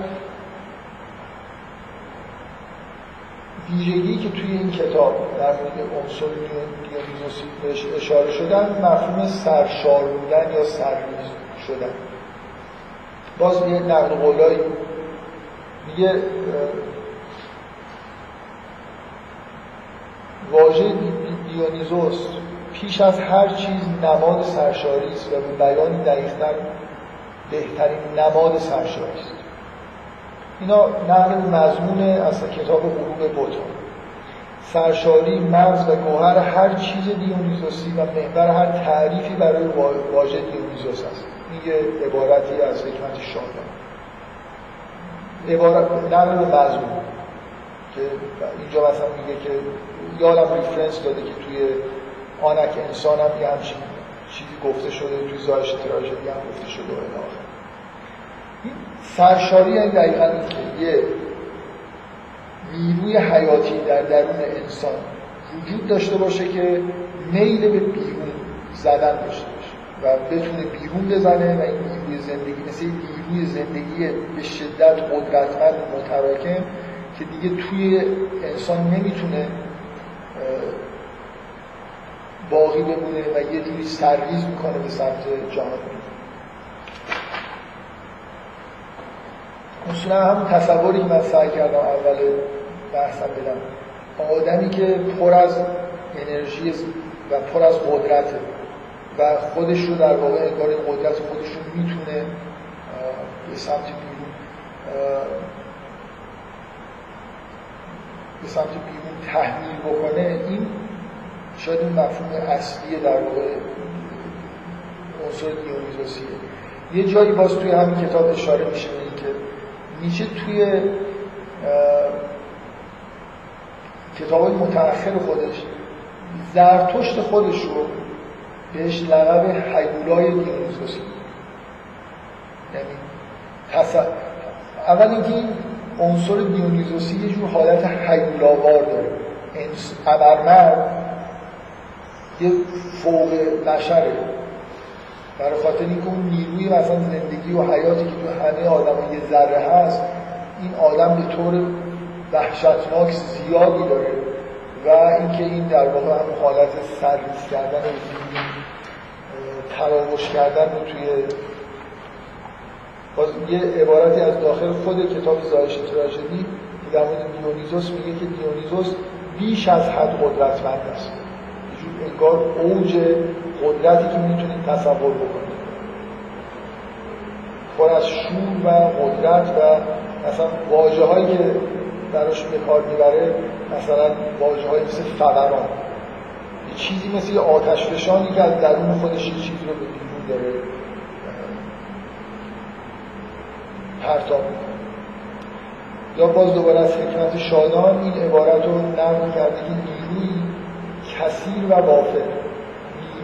ویژگی که توی این کتاب در مورد عنصر دیونیزوسی بهش اشاره شدن مفهوم سرشار بودن یا سرریز شدن. باز یه نقل قولایی میگه واژه دیونیزوس پیش از هر چیز نماد سرشاری است و به بیان دقیقتر بهترین نماد سرشاری است. اینا نقل مضمون از کتاب غروب بت‌ها. سرشاری مغز و گوهر هر چیز دیونیزوسی و محور هر تعریفی برای واژه دیونیزوس است. این یه عبارتی از حکمت شاهدان. عبارت نقل به مضمون که اینجا مثلا میگه که یادم reference داده که توی آنک انسان هم یه همچین چیزی گفته شده توی زایش تراژدی هم گفته شده و سرشاری یعنی دقیقا که یه نیروی حیاتی در درون انسان وجود داشته باشه که میل به بیرون زدن داشته و بتونه بیرون بزنه و این نیروی زندگی مثل نیروی زندگی به شدت قدرتمند متراکم که دیگه توی انسان نمی‌تونه باقی بمونه و یه جوری سرریز می‌کنه به سمت جهان. اصولا همون تصوری که من سعی کردم اول بحثم بدم آدمی که پر از انرژی و پر از قدرته. و خودش رو در واقع انگار قدرت خودش رو می‌تونه به سمت بیرون به سمت بیرون تحمیل بکنه. این شاید این مفهوم اصلی در واقع عنصر دیونیزوسیه یه جایی باز توی همین کتاب اشاره میشه به اینکه نیچه توی کتاب متأخر خودش زرتشت خودش رو بهش لقب حیولای دیونیزوسی یعنی تص... اول اینکه این عنصر دیونیزوسی یه جور حالت حیولاوار داره. ابرمرد یه فوق بشره. برای خاطر اینکه اون نیروی مثلا زندگی و حیاتی که تو همه آدم یه ذره هست این آدم به طور وحشتناک زیادی داره. و اینکه این در واقع هم حالت سرویس کردن تراوش کردن رو توی باز یه عبارتی از داخل خود کتاب زایش تراژدی در مورد دیونیزوس میگه که دیونیزوس بیش از حد قدرتمند است. یه انگار اوج قدرتی که می‌تونید تصور بکنید پر از شور و قدرت و مثلا واجه هایی که براش به کار می‌بره مثلا واجه های مثل فوران چیزی مثل آتش فشانی که از درون خودش یه چیزی رو به بیرون داره. پرتاب یا باز دوباره از حکمت شادان این عبارت رو نقل کرده که نیروی کثیر و وافر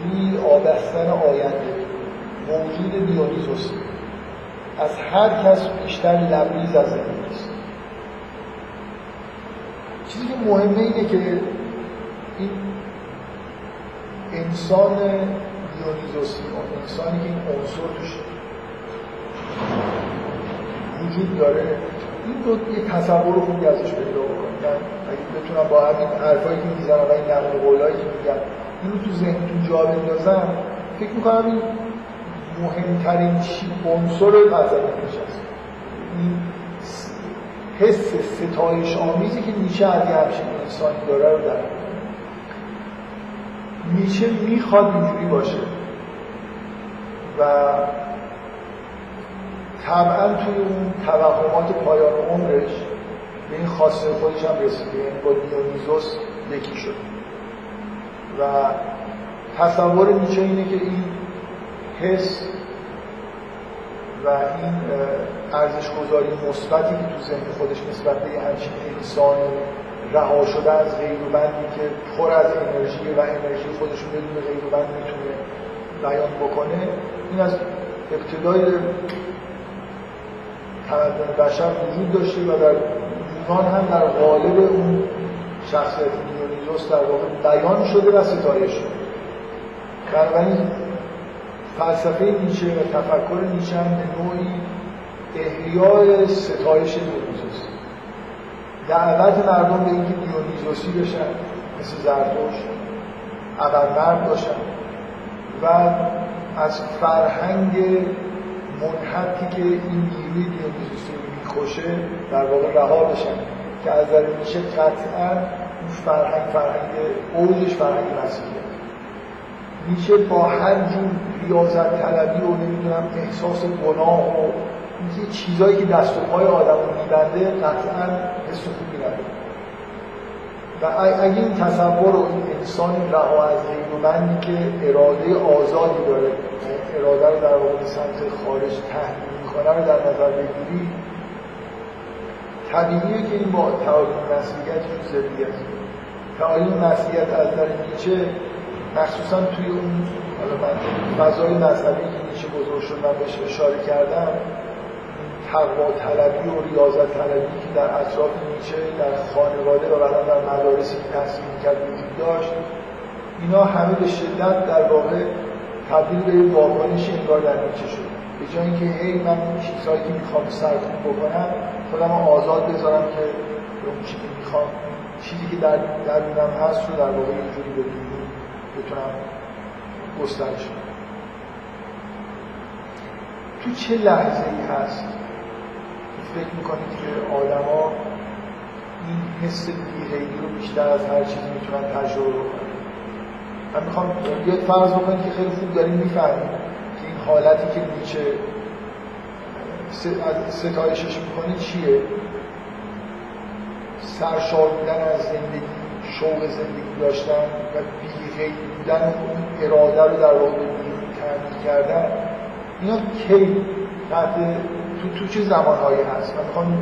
نیروی آبستن آینده موجود دیونیزوس. از هر کس بیشتر لبریز از زندگی است. چیزی که مهمه اینه که این انسان دیونیزوسی اون انسانی که این عنصر توش وجود داره. این رو یه تصور خوبی ازش پیدا بکنید من اگه بتونم با همین حرفایی که می‌زنم و این نقل قولایی که میگم اینو تو ذهنتون جا بندازم فکر می‌کنم این مهمترین عنصر غزلی نشست. این حس ستایش آمیزی که نیچه از یه همچین انسانی داره رو در نیچه می‌خواد اینجوری باشه. و طبعا توی اون توهمات پایان عمرش به این خواسته خودش هم رسیده. یعنی با دیونیزوس یکی شد. و تصور نیچه اینه که این حس و این ارزش گذاری مثبتی که تو ذهن خودش نسبت به همچین انسان رها شده از غیروبندی که پر از انرژی و انرژی خودش بدون غیروبند می‌تونه بیان بکنه این از ابتدای تمدن بشر وجود داشته و در یونان هم در قالب اون شخصیت دیونیزوس در واقع بیان شده و ستایش شده. بنابراین فلسفه نیچه و تفکر نیچه هم به نوعی احیای ستایش دیونیزوس دعوت مردم به اینکه دیونیزوسی بشن مثل زرتوش ابرمرد باشن و از فرهنگ منحطی که این نیروی دیونیزوسی می‌کشه در واقع رها بشن که از در میشه قطعا اون فرهنگ فرهنگ اوجش فرهنگ مسیحیه میشه با هر جور ریاضت طلبی و نمی‌دونم احساس گناه و اینکه چیزایی که دست و پای آدم رو میبنده قطعا حس خوبی نداره و اگه این تصور و این انسان رها از غیرومندی که اراده آزادی داره اراده رو در واقع سمت خارج تحمیل می‌کنه رو در نظر بگیری طبیعیه که این با تعالیم مسیحیت رو است تعالیم مسیحیت از در نیچه مخصوصا توی اون فضای مذهبی که نیچه بزرگ شد من بهش اشاره کردم تقوا طلبی و ریاضت طلبی که در اطراف نیچه در خانواده و بعدا در مدارسی که تحصیل می‌کرد وجود داشت اینا همه به شدت در واقع تبدیل به واکنش انگار در نیچه شد. به جای اینکه هی من چیزهایی که می‌خوام سرکوب بکنم خودم آزاد بذارم که اون چیزی که می‌خوام چیزی که در درونم هست رو در واقع اینجوری به بتونم گسترش تو چه لحظه ای هست فکر می‌کنید که آدما این حس بیغیری رو بیشتر از هر چیزی می‌تونن تجربه بکنن من می‌خوام بیاد فرض بکنید که خیلی خوب داریم می‌فهمیم که این حالتی که نیچه ستایشش می‌کنه چیه؟ سرشار بودن از زندگی شوق زندگی داشتن و بیغیب بودن اون اراده رو در واقع بیرون کردن اینا کی تحت تو, تو چه زمانهایی هست؟ من می‌خوام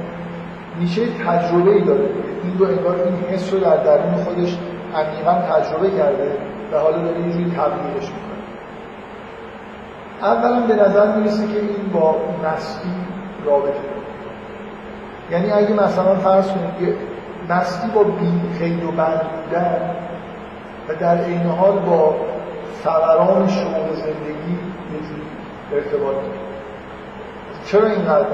نیچه تجربه ای داره. این رو انگار این حس رو در درون خودش عمیقا تجربه کرده و حالا داره یه جوری تبدیلش می‌کنه. اولا به نظر می‌رسه که این با مستی رابطه داره. یعنی اگه مثلا فرض کنید مستی با بی خیلی و بند بودن و در این حال با ثمران شغل زندگی یه ارتباط داره چرا اینقدر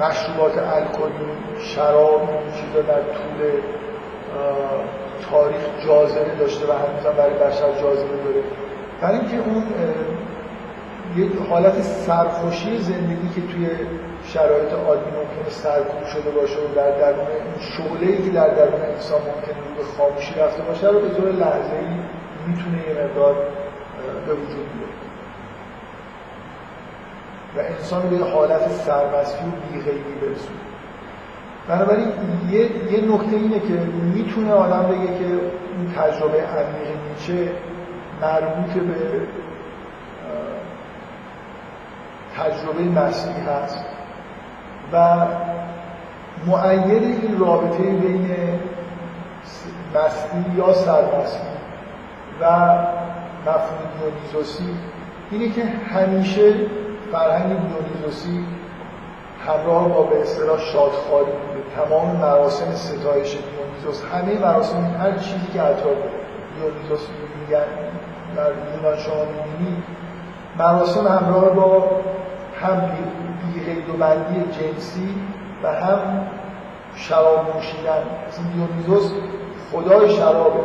مشروبات الکلی شراب این چیزا در طول تاریخ جاذبه داشته و هنوز برای بشر جاذبه داره؟ برای اینکه اون یه حالت سرخوشی زندگی که توی شرایط عادی ممکنه سرکوب شده باشه و در درون این شعله که در درون انسان ممکنه به خاموشی رفته باشه رو به طور لحظه‌ای می‌تونه یه مقدار به وجود بیاره. و انسان به حالت سرمستی و بیغیبی برسونه. بنابراین یه, یه نکته اینه که می‌تونه آدم بگه که این تجربه عمیق نیچه مربوط به تجربه مسیح هست و معید این رابطه بین مستی یا سرمستی و مفهوم دیونیزوسی اینه که همیشه فرهنگ دیونیزوسی همراه با به اصطلاح شادخواری بوده. تمام مراسم ستایش دیونیزوس همه مراسم هر چیزی که اطراف دیونیزوس میگن در یونان شما می‌بینید مراسم همراه با هم بیقید و بندی جنسی و هم شراب نوشیدن. مثل دیونیزوس خدای شرابه.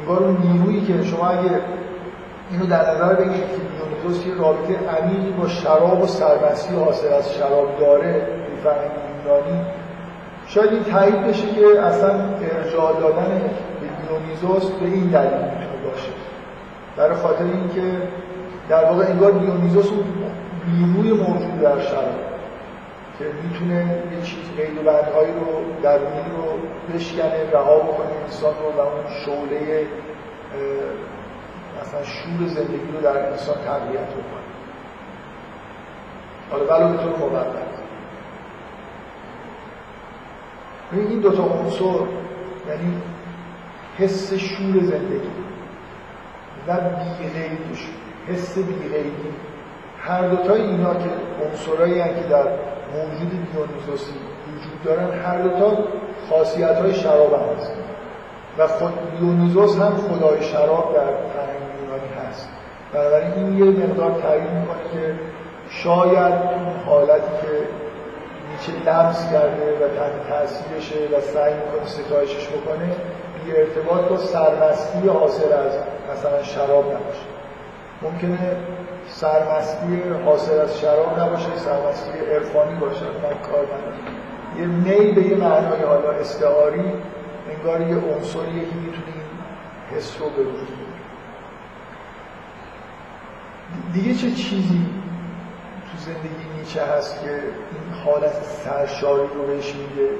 انگار اون نیرویی که شما اگه اینو در نظر بگیرید که دیونیزوس یه رابطه عمیقی با شراب و سرمستی حاصل از شراب داره فرهنگ یونانی شاید این تایید بشه که اصلا ارجاع دادن به دیونیزوس به این دلیل می‌تونه باشه. برای خاطر اینکه در واقع انگار دیونیزوس اون نیروی موجود در شراب که می‌تونه یه چیز قید و بندهایی رو درونی رو بشکنه رها بکنه انسان رو و اون شعله مثلا شور زندگی رو در انسان تقویت بکنه. حالا بلا به طور موقت این دوتا عنصر یعنی حس شور زندگی و بیغیبیش حس بیغیبی هر دوتای اینا که عنصرایی که در موجود دیونیزوسی وجود دارن هر دوتا خاصیت های شراب هم هست. و خود دیونیزوس هم خدای شراب در فرهنگ یونانی هست. بنابراین این یه مقدار تعیین می‌کنه که شاید اون حالتی که نیچه لمس کرده و تحت تاثیرشه و سعی می‌کنه ستایشش بکنه بی ارتباط با سرمستی حاصل از مثلا شراب نباشه. ممکنه سرمستی حاصل از شراب نباشه سرمستی عرفانی باشه کار یه میل به یه معنای حالا استعاری انگار یه عنصریه که می‌تونه این حس رو به وجود دیگه چه چیزی تو زندگی نیچه هست که این حالت سرشاری رو بهش میده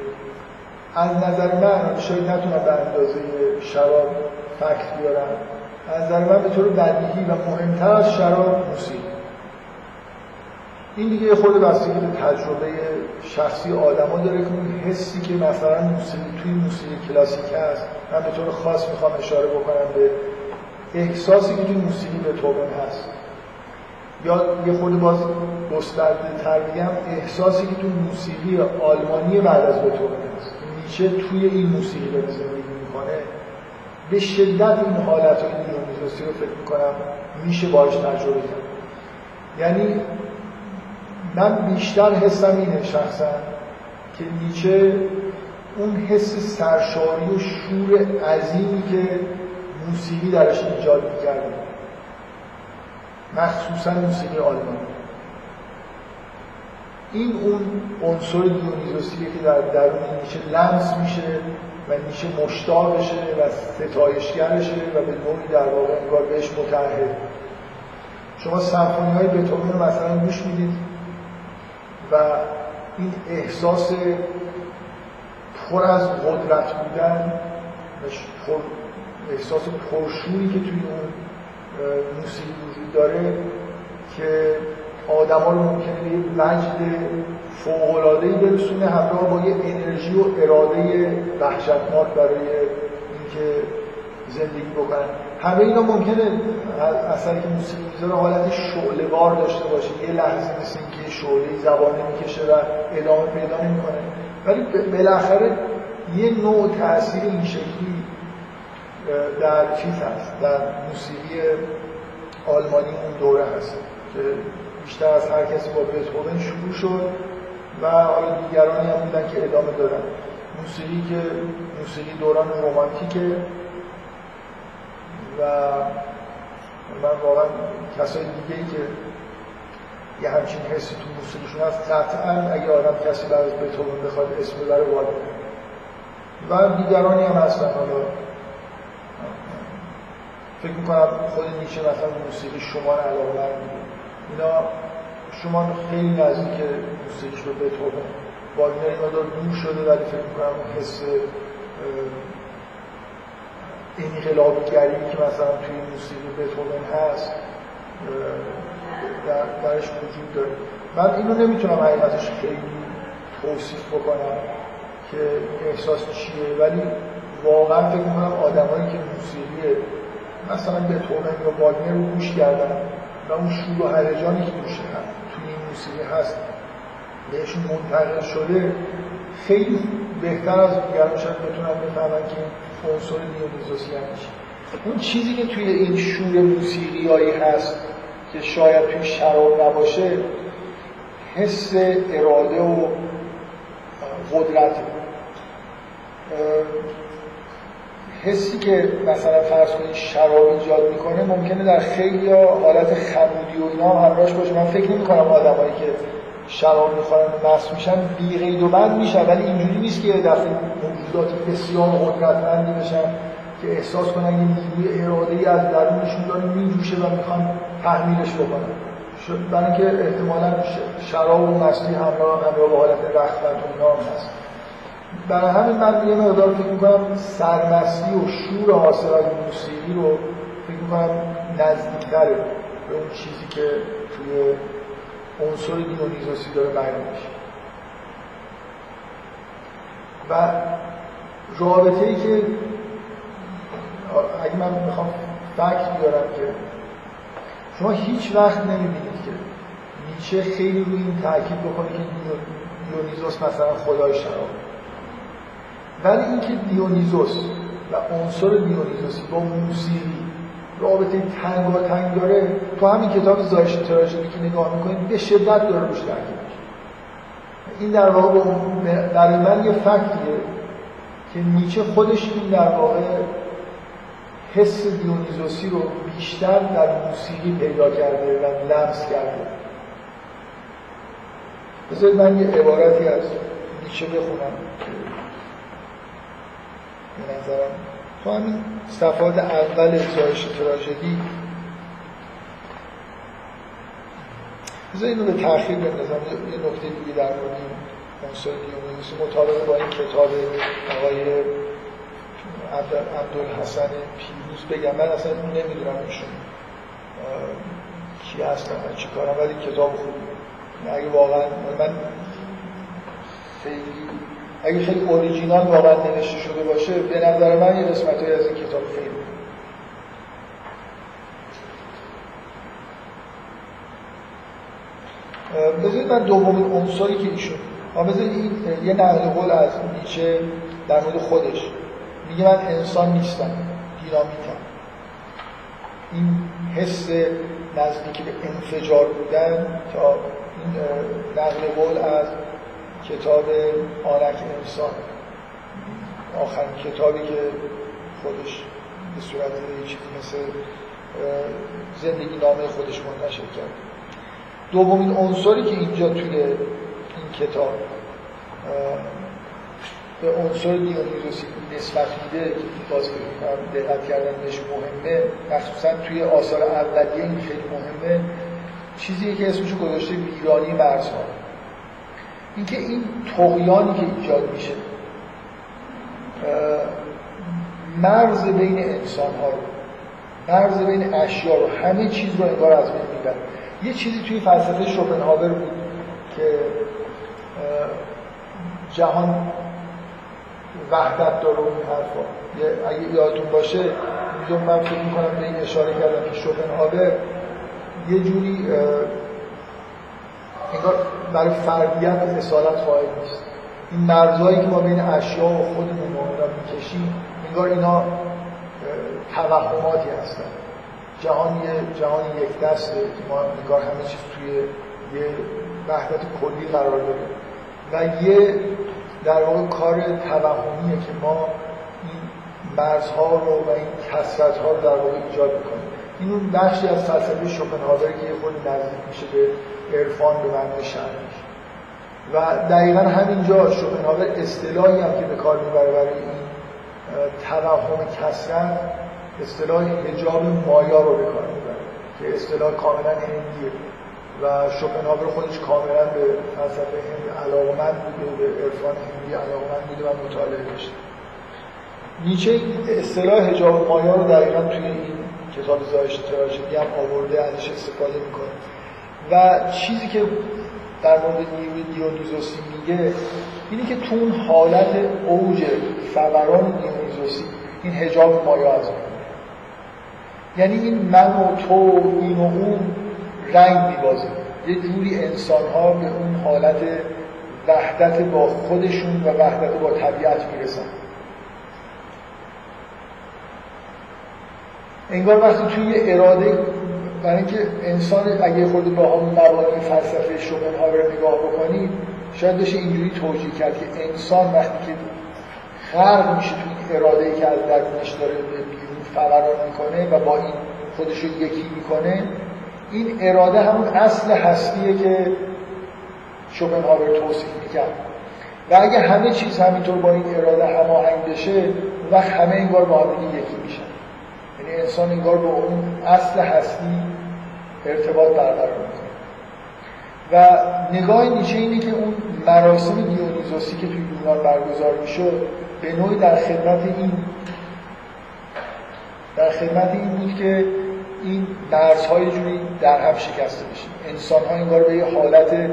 از نظر من شاید نتونم به اندازه شراب فکت بیارم. از نظر من به طور بدیهی و مهمتر از شراب موسیقی. این دیگه خود بستگی به تجربه شخصی آدما داره که اون حسی که مثلا موسیقی توی موسیقی کلاسیک هست من به طور خاص می‌خوام اشاره بکنم به احساسی که توی موسیقی به هست. یا یه خود باز گسترده تر بگم احساسی که توی موسیقی آلمانی بعد از بتوون هست. نیچه توی این موسیقی به زندگی به شدت این حالت دیونیزوسی رو فکر می‌کنم. میشه باش تجربه کرد. یعنی من بیشتر حسم اینه شخصا که نیچه اون حس سرشاری و شور عظیمی که موسیقی درش ایجاد می‌کرده. مخصوصا موسیقی آلمانی. این اون عنصر دیونیزوسیه که در درون نیچه لمس میشه و نیچه مشتاقشه و ستایشگرشه و به نوعی در واقع انگار بهش متعهد. شما سمفونی های بتوون رو مثلا گوش می‌دید و این احساس پر از قدرت بودن پر احساس پرشوری که توی اون موسیقی وجود داره که آدما رو ممکنه به یک وجد فوق‌العاده‌ای برسونه همراه با یه انرژی و اراده وحشتناک برای اینکه زندگی بکنن. همه اینا ممکنه اثری که موسیقی می‌ذاره حالت شعله‌وار داشته باشه. یه لحظه مثل اینکه شعله زبانه می‌کشه و ادامه پیدا نمی‌کنه. ولی بالاخره یه نوع تاثیر این شکلی در چیز هست؟ در موسیقی آلمانی اون دوره هست که بیشتر از هر کسی با بتهوون شروع شد و حالا دیگرانی هم بودن که ادامه دادن موسیقی که موسیقی دوران رومانتیکه و من واقعا کسای دیگه ای که یه همچین حسی تو موسیقیشون هست قطعا اگه آدم کسی بعد از بتوون بخواد اسم ببره وارد و دیگرانی هم هستن حالا. فکر می‌کنم خود نیچه مثلا موسیقی شما علاقه اینا شما خیلی نزدیک موسیقیش به بتوون واگنر این مدار دور شده ولی فکر می‌کنم اون حس انقلابگری که مثلا توی موسیقی بتوون هست در درش وجود داره. من اینو نمی‌تونم حقیقتش خیلی توصیف بکنم که احساس چیه ولی واقعا فکر می‌کنم آدمایی که موسیقی مثلا بتوون یا واگنر رو گوش کردن و اون شور و هیجانی که توش توی این موسیقی هست بهشون منتقل شده خیلی بهتر از دیگران شاید بتونن بفهمن که عنصر دیونیزوسی یعنی اون چیزی که توی این شور موسیقیایی هست که شاید توی شراب نباشه حس اراده و قدرت. حسی که مثلا فرض کنید شراب ایجاد می‌کنه ممکنه در خیلی حالت خمودی و اینا همراهش باشه. من فکر نمی کنم آدمایی که شراب می‌خورن و میشن بی قید و بند میشن ولی اینجوری نیست که دفعه موجودات بسیار قدرتمندی بشن که احساس کنن یه نیروی اراده ای از درونشون داره میجوشه و می‌خوان تحمیلش بکنن. برای اینکه احتمالا شراب و مستی همراه همراه با حالت رخت و هست. برای همین من یه مقدار فکر می‌کنم سرمستی و شور حاصل موسیقی رو فکر می‌کنم نزدیکتره به اون چیزی که توی عنصر دیونیزوسی داره بیان میشه. و رابطه ای که اگه من می‌خوام فکر بیارم که شما هیچ وقت نمی‌بینید که نیچه خیلی روی این تاکید بکنه که دیونیزوس مثلا خدای شراب ولی اینکه دیونیزوس و عنصر دیونیزوسی با موسیقی رابطه تنگ داره تو همین کتاب زایش تراژدی که نگاه می‌کنید به شدت داره روش تاکید این در واقع در من یه فکتیه که نیچه خودش این در واقع حس دیونیزوسی رو بیشتر در موسیقی پیدا کرده و لمس کرده. بذارید من یه عبارتی از نیچه بخونم. به نظرم. تو همین صفحات اول زایش تراژدی. بذار اینو به تاخیر بندازم. یه نکته دیگه در مورد عنصر دیونیزوسی مطابق با این کتاب آقای عبدالحسن پیروز بگم. من اصلا اون نمی‌دونم ایشون کی هستن و چی کارم ولی کتاب خوبی اگه واقعا من خیلی اگه خیلی اوریجینال واقعا نوشته شده باشه به نظر من یه قسمت از این کتاب خیلی بذارید من دومین عنصری که ایشون بذارید این یه نقل قول از نیچه در مورد خودش. میگه من انسان نیستم دینامیتم. این حس نزدیکی به انفجار بودن تا این نقل قول از کتاب آنک انسان. آخرین کتابی که خودش به صورت چیزی مثل زندگی نامه خودش منتشر کرد. دومین عنصری که اینجا توی این کتاب به عنصر دیونیزوسی نسبت میده که باز دقت کردن بهش مهمه مخصوصا توی آثار اولیه این خیلی مهمه چیزی که اسمشو گذاشته ویرانی مرزها. اینکه این تقیانی که ایجاد میشه مرز بین انسان ها رو مرز بین اشیا رو همه چیز رو انگار از بین می‌بره. یه چیزی توی فلسفه شوپنهاور بود که جهان وحدت داره و این حرفا اگه یادتون باشه اینجا من فکر می‌کنم به این اشاره کردم که شوپنهاور یه جوری انگار برای فردیت اصالت قائل نیست. این مرزهایی که ما بین اشیا و خودمون رو می‌کشیم انگار اینا توهماتی هستن. جهان یه جهان یک دسته که ما انگار همه چیز توی یه وحدت کلی قرار داره و یه در واقع کار توهمیه که ما این مرزها رو و این کسرت ها رو در واقع ایجاد می‌کنیم. این اون بخشی از فلسفه شوپنهاور که یه خود نزدیک میشه به عرفان به معنی شرعی و دقیقا همینجا شوپنهاور اصطلاحی هم که به کار می‌بره برای این توهم کسرت اصطلاح حجاب مایا رو به کار می‌بره که اصطلاح کاملا هندیه. و شوپنهاور خودش کاملا به فلسفه هند علاقمند بوده به عرفان هندی علاقمند بوده و مطالعه داشته. نیچه اصطلاح حجاب مایا رو دقیقا توی این کتاب زایش تراژدی هم آورده ازش استفاده می‌کنه. و چیزی که در مورد دیونیزوسی میگه اینی که تو اون حالت اوج فوران دیونیزوسی این حجاب مایا از یعنی این من و تو این و اون رنگ میبازه. یه جوری انسان ها به اون حالت وحدت با خودشون و وحدت با طبیعت می‌رسن. انگار وقتی توی یه اراده برای اینکه انسان اگه خود با هم مبانی فلسفه شوپنهاور نگاه بکنید شاید بشه اینجوری توجیه کرد که انسان وقتی که خرق میشه توی این اراده ای که از درونش داره به بیرون فوران می‌کنه و با این خودش رو یکی می‌کنه این اراده همون اصل هستیه که شوپنهاور توصیف می‌کرد. و اگه همه چیز همینطور با این اراده هماهنگ بشه وقت همه انگار با هم یکی میشن. انسان انگار با اون اصل هستی ارتباط برقرار می‌کنه. و نگاه نیچه اینه که اون مراسم دیونیزوسی که توی یونان برگزار می‌شد به نوعی در خدمت این در خدمت این بود که این مرزهای جوری در هم شکسته بشه. انسان ها انگار به یه حالت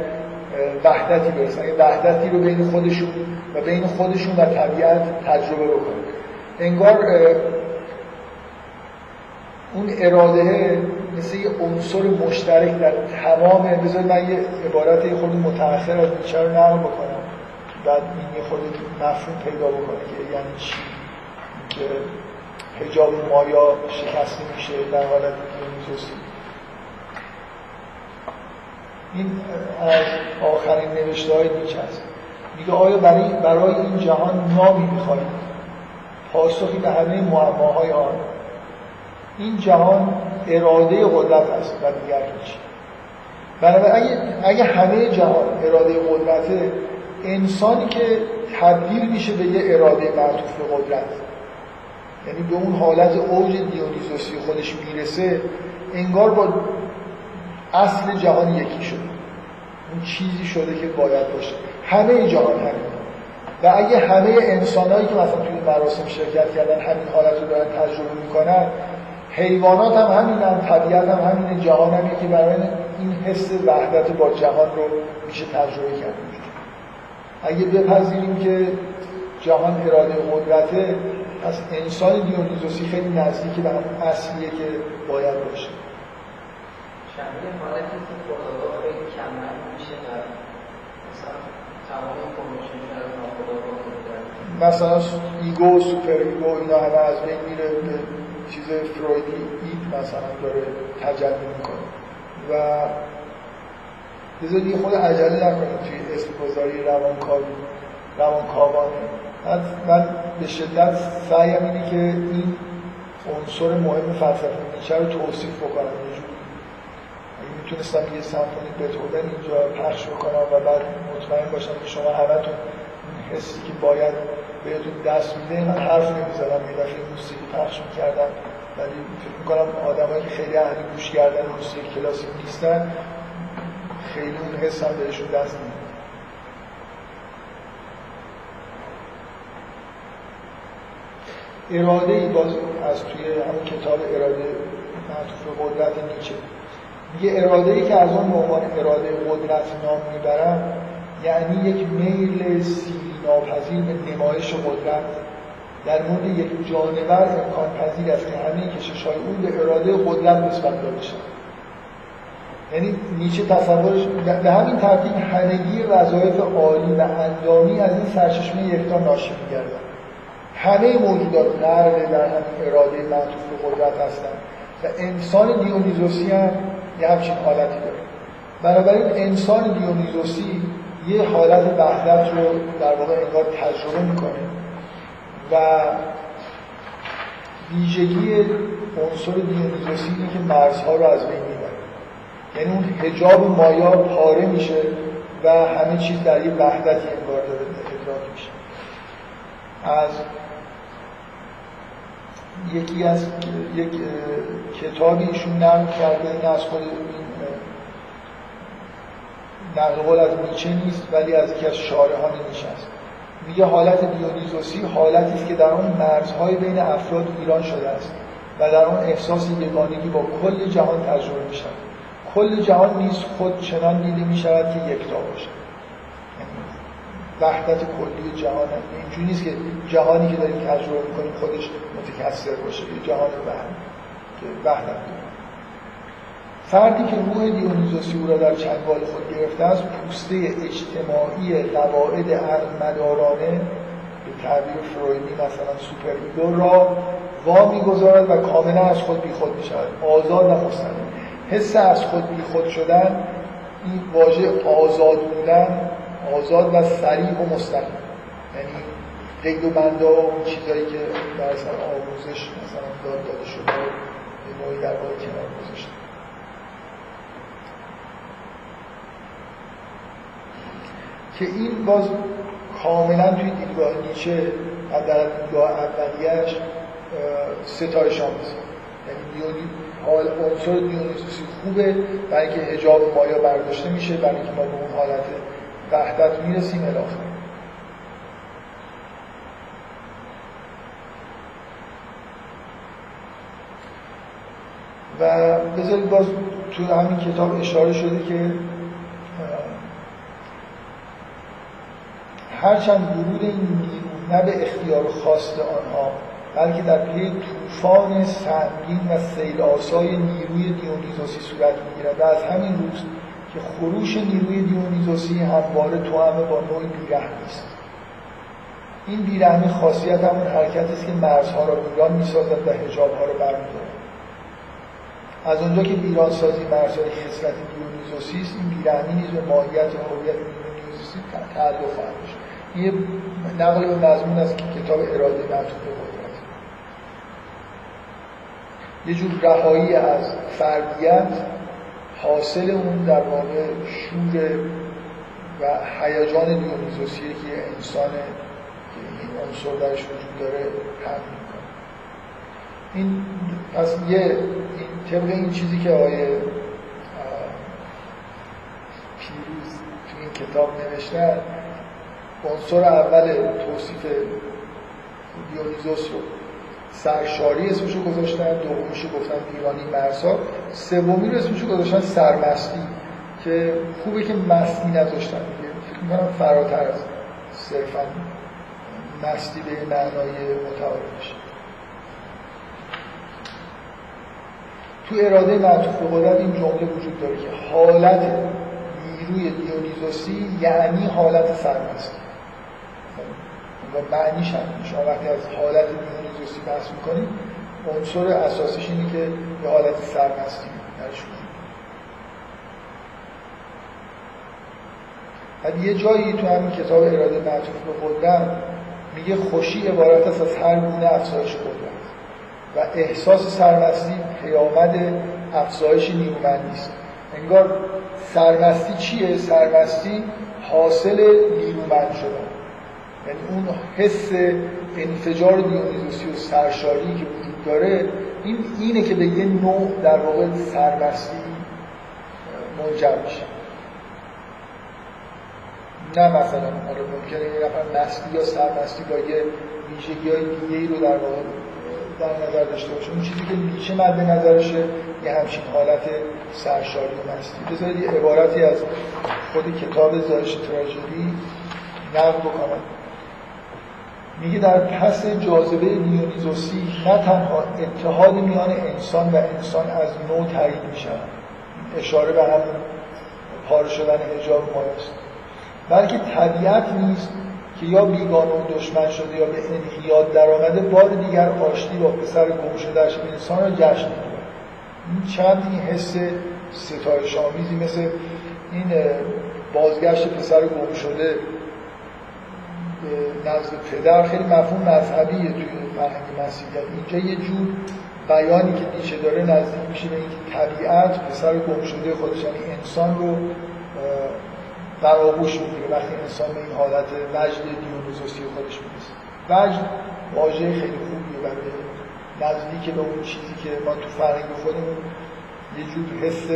وحدتی برسن. یه وحدتی رو بین خودشون و بین خودشون و طبیعت تجربه بکنن. انگار اون اراده مثل یه عنصر مشترک در تمام بذار من یه عبارت یه خود متأخر از نیچه رو نقل بکنم. بعد این یه خود مفهوم پیدا بکنه که یعنی چی؟ که حجاب مایا شکسته میشه در حالت دیونیزوسی این از آخرین نوشته های نیچه هست میگه آیا برای, برای این جهان نامی می‌خواهید؟ پاسخی به همه معماهای آن. این جهان اراده قدرت است و دیگر هیچ. بنابراین اگه, اگه همه جهان اراده قدرته انسانی که تبدیل میشه به یه اراده معطوف به قدرت یعنی به اون حالت اوج دیونیزوسی خودش می‌رسه انگار با اصل جهان یکی شده. اون چیزی شده که باید باشه. همه جهان همین و اگه همه انسانهایی که مثلا توی مراسم شرکت کردن همین حالت رو دارن تجربه می‌کنن حیوانات هم همینن طبیعت هم همین جهان هم که برای این حس وحدت با جهان رو میشه تجربه کرد. اگه بپذیریم که جهان اراده قدرته پس انسان دیونیزوسی خیلی نزدیک به اون اصلیه که باید باشه. شبیه حالتی که خودآگاه خیلی کمرنگ میشه در مثلا تمام information از ناخودآگاه مثلا ego و super ego اینا همه از بین میره چیز فرویدی id مثلا داره تجلی می‌کنه. و بذارید یه خورده عجله نکنید توی اسم گذاری روانکاوی روانکاوانه. من به شدت سعیم اینه که این عنصر مهم فلسفه نیچه رو توصیف بکنم. یه جوری. اگه می‌تونستم یه سمفونی بتوون اینجا پخش بکنم و بعد مطمئن باشم که شما همتون حسی که باید بهتون دست میده. من حرف نمی‌زدم یه دفعه موسیقی پخش می‌کردم. ولی فکر می‌کنم آدمایی که خیلی اهل گوش کردن موسیقی کلاسیک نیستن خیلی اون حس هم بهشون دست نمیده اراده ای باز از توی همون کتاب اراده معطوف به قدرت نیچه میگه اراده ای که از آن به اراده قدرت نام می‌برم یعنی یک میل سیری ناپذیر به نمایش قدرت. در مورد یک جانور امکان پذیر است که همه کشش های اون به اراده قدرت نسبت داده شد یعنی نیچه تصورش به همین ترتیب همگی وظایف عالی و اندامی از این سرچشمه یکتا ناشی میگردن. همه موجودات غرق در همین اراده معطوف به قدرت هستند و انسان دیونیزوسی هم یه همچین حالتی داره. بنابراین انسان دیونیزوسی یه حالت وحدت رو در واقع انگار تجربه می‌کنه و ویژگی عنصر دیونیزوسی اینه که مرزها رو از بین می‌بره. یعنی اون حجاب مایا پاره میشه و همه چیز در یه وحدتی انگار داره ادراک میشه. از یکی از یک کتابی ایشون نقل کرده این از خود این نقل قول از نیچه نیست ولی از یکی از شارحان نیچه است. میگه حالت دیونیزوسی حالتی است که در آن مرزهای بین افراد ایران شده است و در آن احساس یگانگی با کل جهان تجربه می شود کل جهان نیز خود چنان دیده می شود که یکتا باشد. یعنی وحدت کلی جهان اینجوری نیست که جهانی که داریم تجربه می‌کنیم خودش متکثر باشه. یه جهان وهم که وحدت داره فردی که روح دیونیزوسی را در چنگال خود گرفته است پوسته اجتماعی قواعد مدارانه به تعبیر فرویدی مثلا super ego را وا می‌گذارد و کاملا از خود بیخود می شود آزاد و مستقیم حس از خود بیخود شدن این واژه آزاد بودن آزاد و سریع و مستقیم یعنی قید و بنده و که در اصلا آموزش مثلا داد داده شده به نوعی در واقع کنار گذاشته. که این باز کاملا توی دیدگاه نیچه در دیدگاه اولیش ستایش آمیزه یعنی عنصر دیونیزوسی خوبه برای اینکه حجاب مایا برداشته میشه برای اینکه ما به اون حالت وحدت می‌رسیم الاخر و بذارید باز تو همین کتاب اشاره شده که هرچند ورود این نیرو نه به اختیار خواست آنها بلکه در پی طوفان سنگین و سیل آسای نیروی دیونیزوسی صورت می‌گیرد. و از همین روز که خروش نیروی دیونیزوسی همواره همه با نوعی بیرحمی است این بیرحمی خاصیت همون حرکت است که مرزها را ویران می‌سازد و حجابها را برمیدارد. از اونجا که ویران سازی مرزهای خصلت دیونیزوسی است این بیرحمی نیز به ماهیت و هویت دیونیزوسی تعلق خواهد یه نقل به مضمون از کتاب اراده به قدرت. یه جور رهایی از فردیت حاصل اون در واقع شور و هیجان دیونیزوسیه که انسان که این عنصر درش وجود داره هم می‌کنه. این پس یه این طبق این چیزی که آقای پیروز تو این کتاب نوشتن عنصر اول توصیف دیونیزوس رو. سرشاری اسمشو گذاشتن دومیشو گفتن دیوانی مرسا سومی رو اسمشو گذاشتن سرمستی که خوبه که مستی نذاشتن. دیگه فکر می‌کنم فراتر از صرفا مستی به معنای متعارفش تو اراده معطوف به قدرت این جمله وجود داره که حالت نیروی دیونیزوسی یعنی حالت سرمستی. و معنیش هم شما وقتی از حالت دیونیزوسی بحث می‌کنید عنصر اساسیش اینه که یه حالت سرمستی درش بعد یه جایی تو همین کتاب اراده معطوف به قدرت میگه خوشی عبارت است از هر گونه افزایش قدرت و احساس سرمستی پیامد افزایش نیرومندی است انگار سرمستی چیه؟ سرمستی حاصل نیرومند شدن. یعنی اون حس انفجار دیونیزوسی و سرشاری که وجود داره این اینه که به یه نوع در واقع سرمستی منجر میشه. نه مثلا حالا ممکنه یه نفر مستی یا سرمستی با یه ویژگی های دیگه رو در واقع در نظر داشته باشه. اون چیزی که نیچه مد نظرشه یه همچین حالت سرشاری و مستی. بذارید یه عبارتی از خود کتاب زایش تراژدی نقل بکنم. میگه در پس جاذبه دیونیزوسی نه تنها اتحاد میان انسان و انسان از نو تایید میشن اشاره به همون پاره شدن حجاب مایست بلکه طبیعت نیست که یا بیگانه و دشمن شده یا به انقیاد در آمده بار دیگر آشتی با پسر گم شدهش انسان را جشن می‌گیرد این چند این حس ستایش آمیزی مثل این بازگشت پسر گم شده نزد پدر خیلی مفهوم مذهبیه توی فرهنگ مسیحیت. اینجا یه جور بیانی که دیچه داره نزدیک میشه به اینکه طبیعت پسر گم شده خودش یعنی انسان رو در آغوش می‌گیره. وقتی انسان به این حالت وجد دیونیزوسی خودش می‌رسه. وجد واژه خیلی خوبیه برای نزدیک به اون چیزی که ما تو فرهنگ خودمون یه جور حس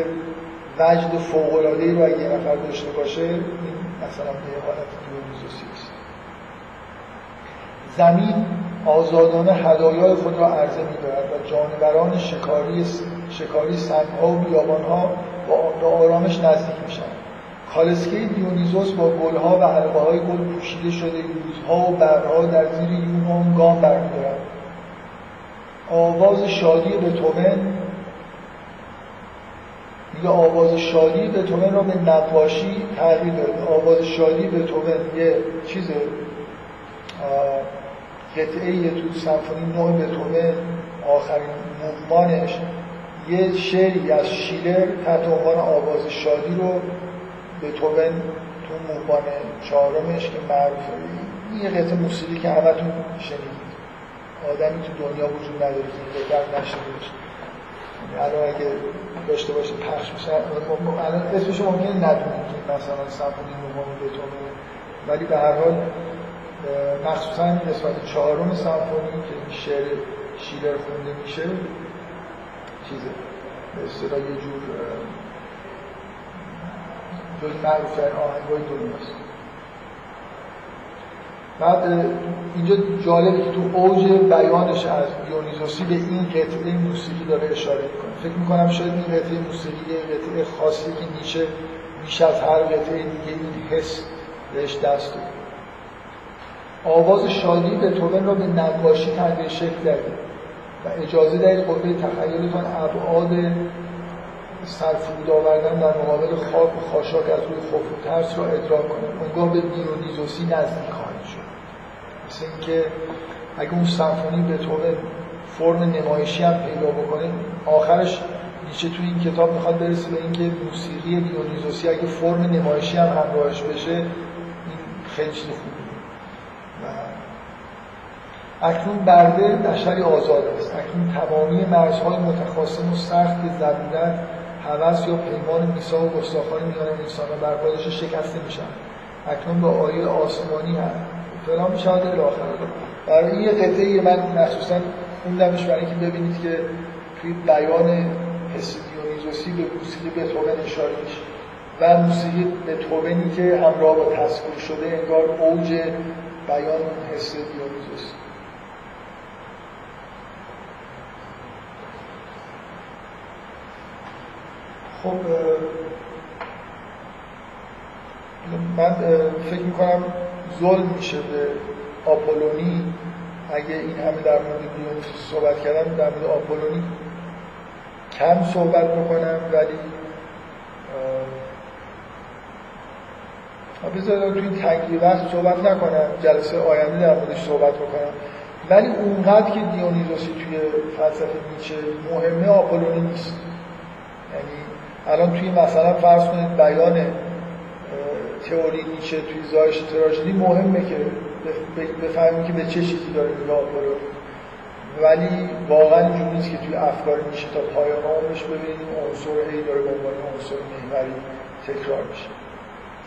وجد فوق‌العاده‌ای رو اگه یه نفر داشته باشه مثلا به حالت زمین آزادانه هدایای خود را عرضه می‌دارد و جانوران شکاری شکاری سنگ‌ها و بیابان‌ها با آرامش نزدیک میشن کالسکه دیونیزوس با گلها و حلقه های گل پوشیده شده یوزها و برها در زیر یونان گام برمیدارد. آواز شادی بتوون میگه آواز شادی بتوون را به نقاشی تغییر داده. آواز شادی بتوون یه چیز قطعه تو سمفونی نوع بتوون آخرین مومانش یه شعری از شیلر تحت عنوان آواز شادی رو به تو تو موبان چهارمش که معروفه این قطعه موسیقی که همتون شنیدید. آدمی تو دنیا وجود نداره که این قطعه نشنیده باشه. الان اگه داشته باشه پخش میشه. الان اسمش ممکنه ندونید که مثلا سمفونی نومان بتونه ولی به هر حال مخصوصا قسمت چهارم سمفونی که شعر شیلر خونده میشه چیزه به اصطلاح یه جور جز معروف ترین آهنگای دنیاست. بعد اینجا جالبه که تو اوج بیانش از دیونیزوسی به این قطعه موسیقی داره اشاره می‌کنه. فکر می‌کنم شاید این قطعه موسیقی قطعه خاصی که نیچه بیش از هر قطعه دیگه این حس بهش دست داد آواز شادی به توبن را به نقاشی تغییر شکل داده و اجازه دهید قوه تخیلتان ابعاد سرفرود آوردن در مقابل خاک و خاشاک از روی خوف و ترس را ادراک کنه اونگاه به دیونیزوسی نزدیک خواهید شد. مثل اینکه اگه اون سمفونی به طور فرم نمایشی هم پیدا بکنه آخرش نیچه توی این کتاب می‌خواد برسه به اینکه موسیقی دیونیزوسی اگه فرم نمایشی هم همراهش بشه این خیلی خوبی اکنون برده بشری آزاد است. اکنون تمامی مرزهای متخاصم و سخت ضرورت حوث یا پیمان میسا و گستاخانی میان انسان و بر شکسته میشن اکنون با آیه آسمانی هم. فلان میشه الاخر برای این قطعه من مخصوصا خوندمش برای اینکه ببینید که توی بیان حس دیونیزوسی به موسیقی بتوون اشاره میشه و موسیقی بتوونی که همراه با تصویر شده انگار اوج بیان حس دیونیزوسی خب من فکر می‌کنم ظلم میشه به آپولونی. اگه این همه در مورد دیونیسوس صحبت کردم در مورد آپولونی کم صحبت بکنم ولی بذارم تو این تنگی وقت صحبت نکنم جلسه آینده در موردش صحبت بکنم. ولی اونقدر که دیونیزوسی توی فلسفه نیچه مهمه آپولونی نیست. یعنی الان توی مثلا فرض کنید بیان تئوری نیچه توی زایش تراژدی مهمه که بفهمیم که به چه چیزی داره نگاه کنه ولی واقعا اینجوری نیست که توی افکار نیچه تا پایان عمرش ببینیم عنصر هی داره به عنوان عنصر محوری تکرار میشه.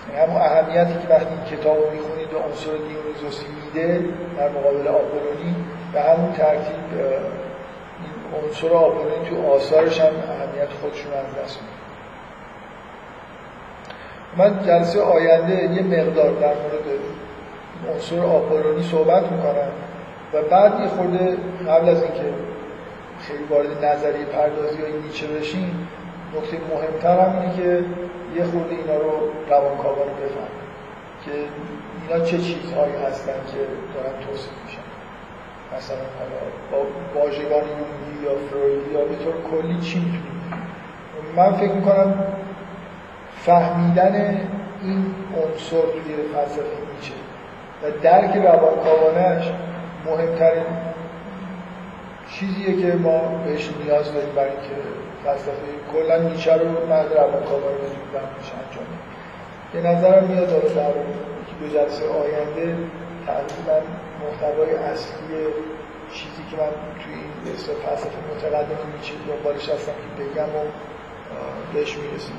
یعنی همون اهمیتی که وقتی این کتاب رو می‌خونید به عنصر دیونیزوسی میده در مقابل آپولونی به همون ترتیب این عنصر آپولونی تو آثارش هم اهمیت خودشون از دست میده من جلسه آینده یه مقدار در مورد عنصر آپولونی صحبت می‌کنم و بعد یه خورده قبل از اینکه خیلی وارد نظریه پردازی های نیچه بشیم نکته مهمتر هم اینه که یه خورده اینا رو روانکاوانه بفهم که اینا چه چیزهایی هستن که دارن توصیف میشن. مثلا حالا با واژگان یا فرویدی یا به طور کلی چی می‌تونیم من فکر می‌کنم فهمیدن این عنصر توی فلسفه نیچه. و درک روانکاوانش مهمترین چیزیه که ما بهش نیاز داریم برای اینکه فلسفه کلا نیچه رو بعد روانکاوانه بتونیم انجام به نظرم میاد داره در دو جلسه آینده تقریبا محتوای اصلی چیزی که من توی این فلسفه متقدم نیچه دنبالش هستم که بگم و بهش می‌رسیم.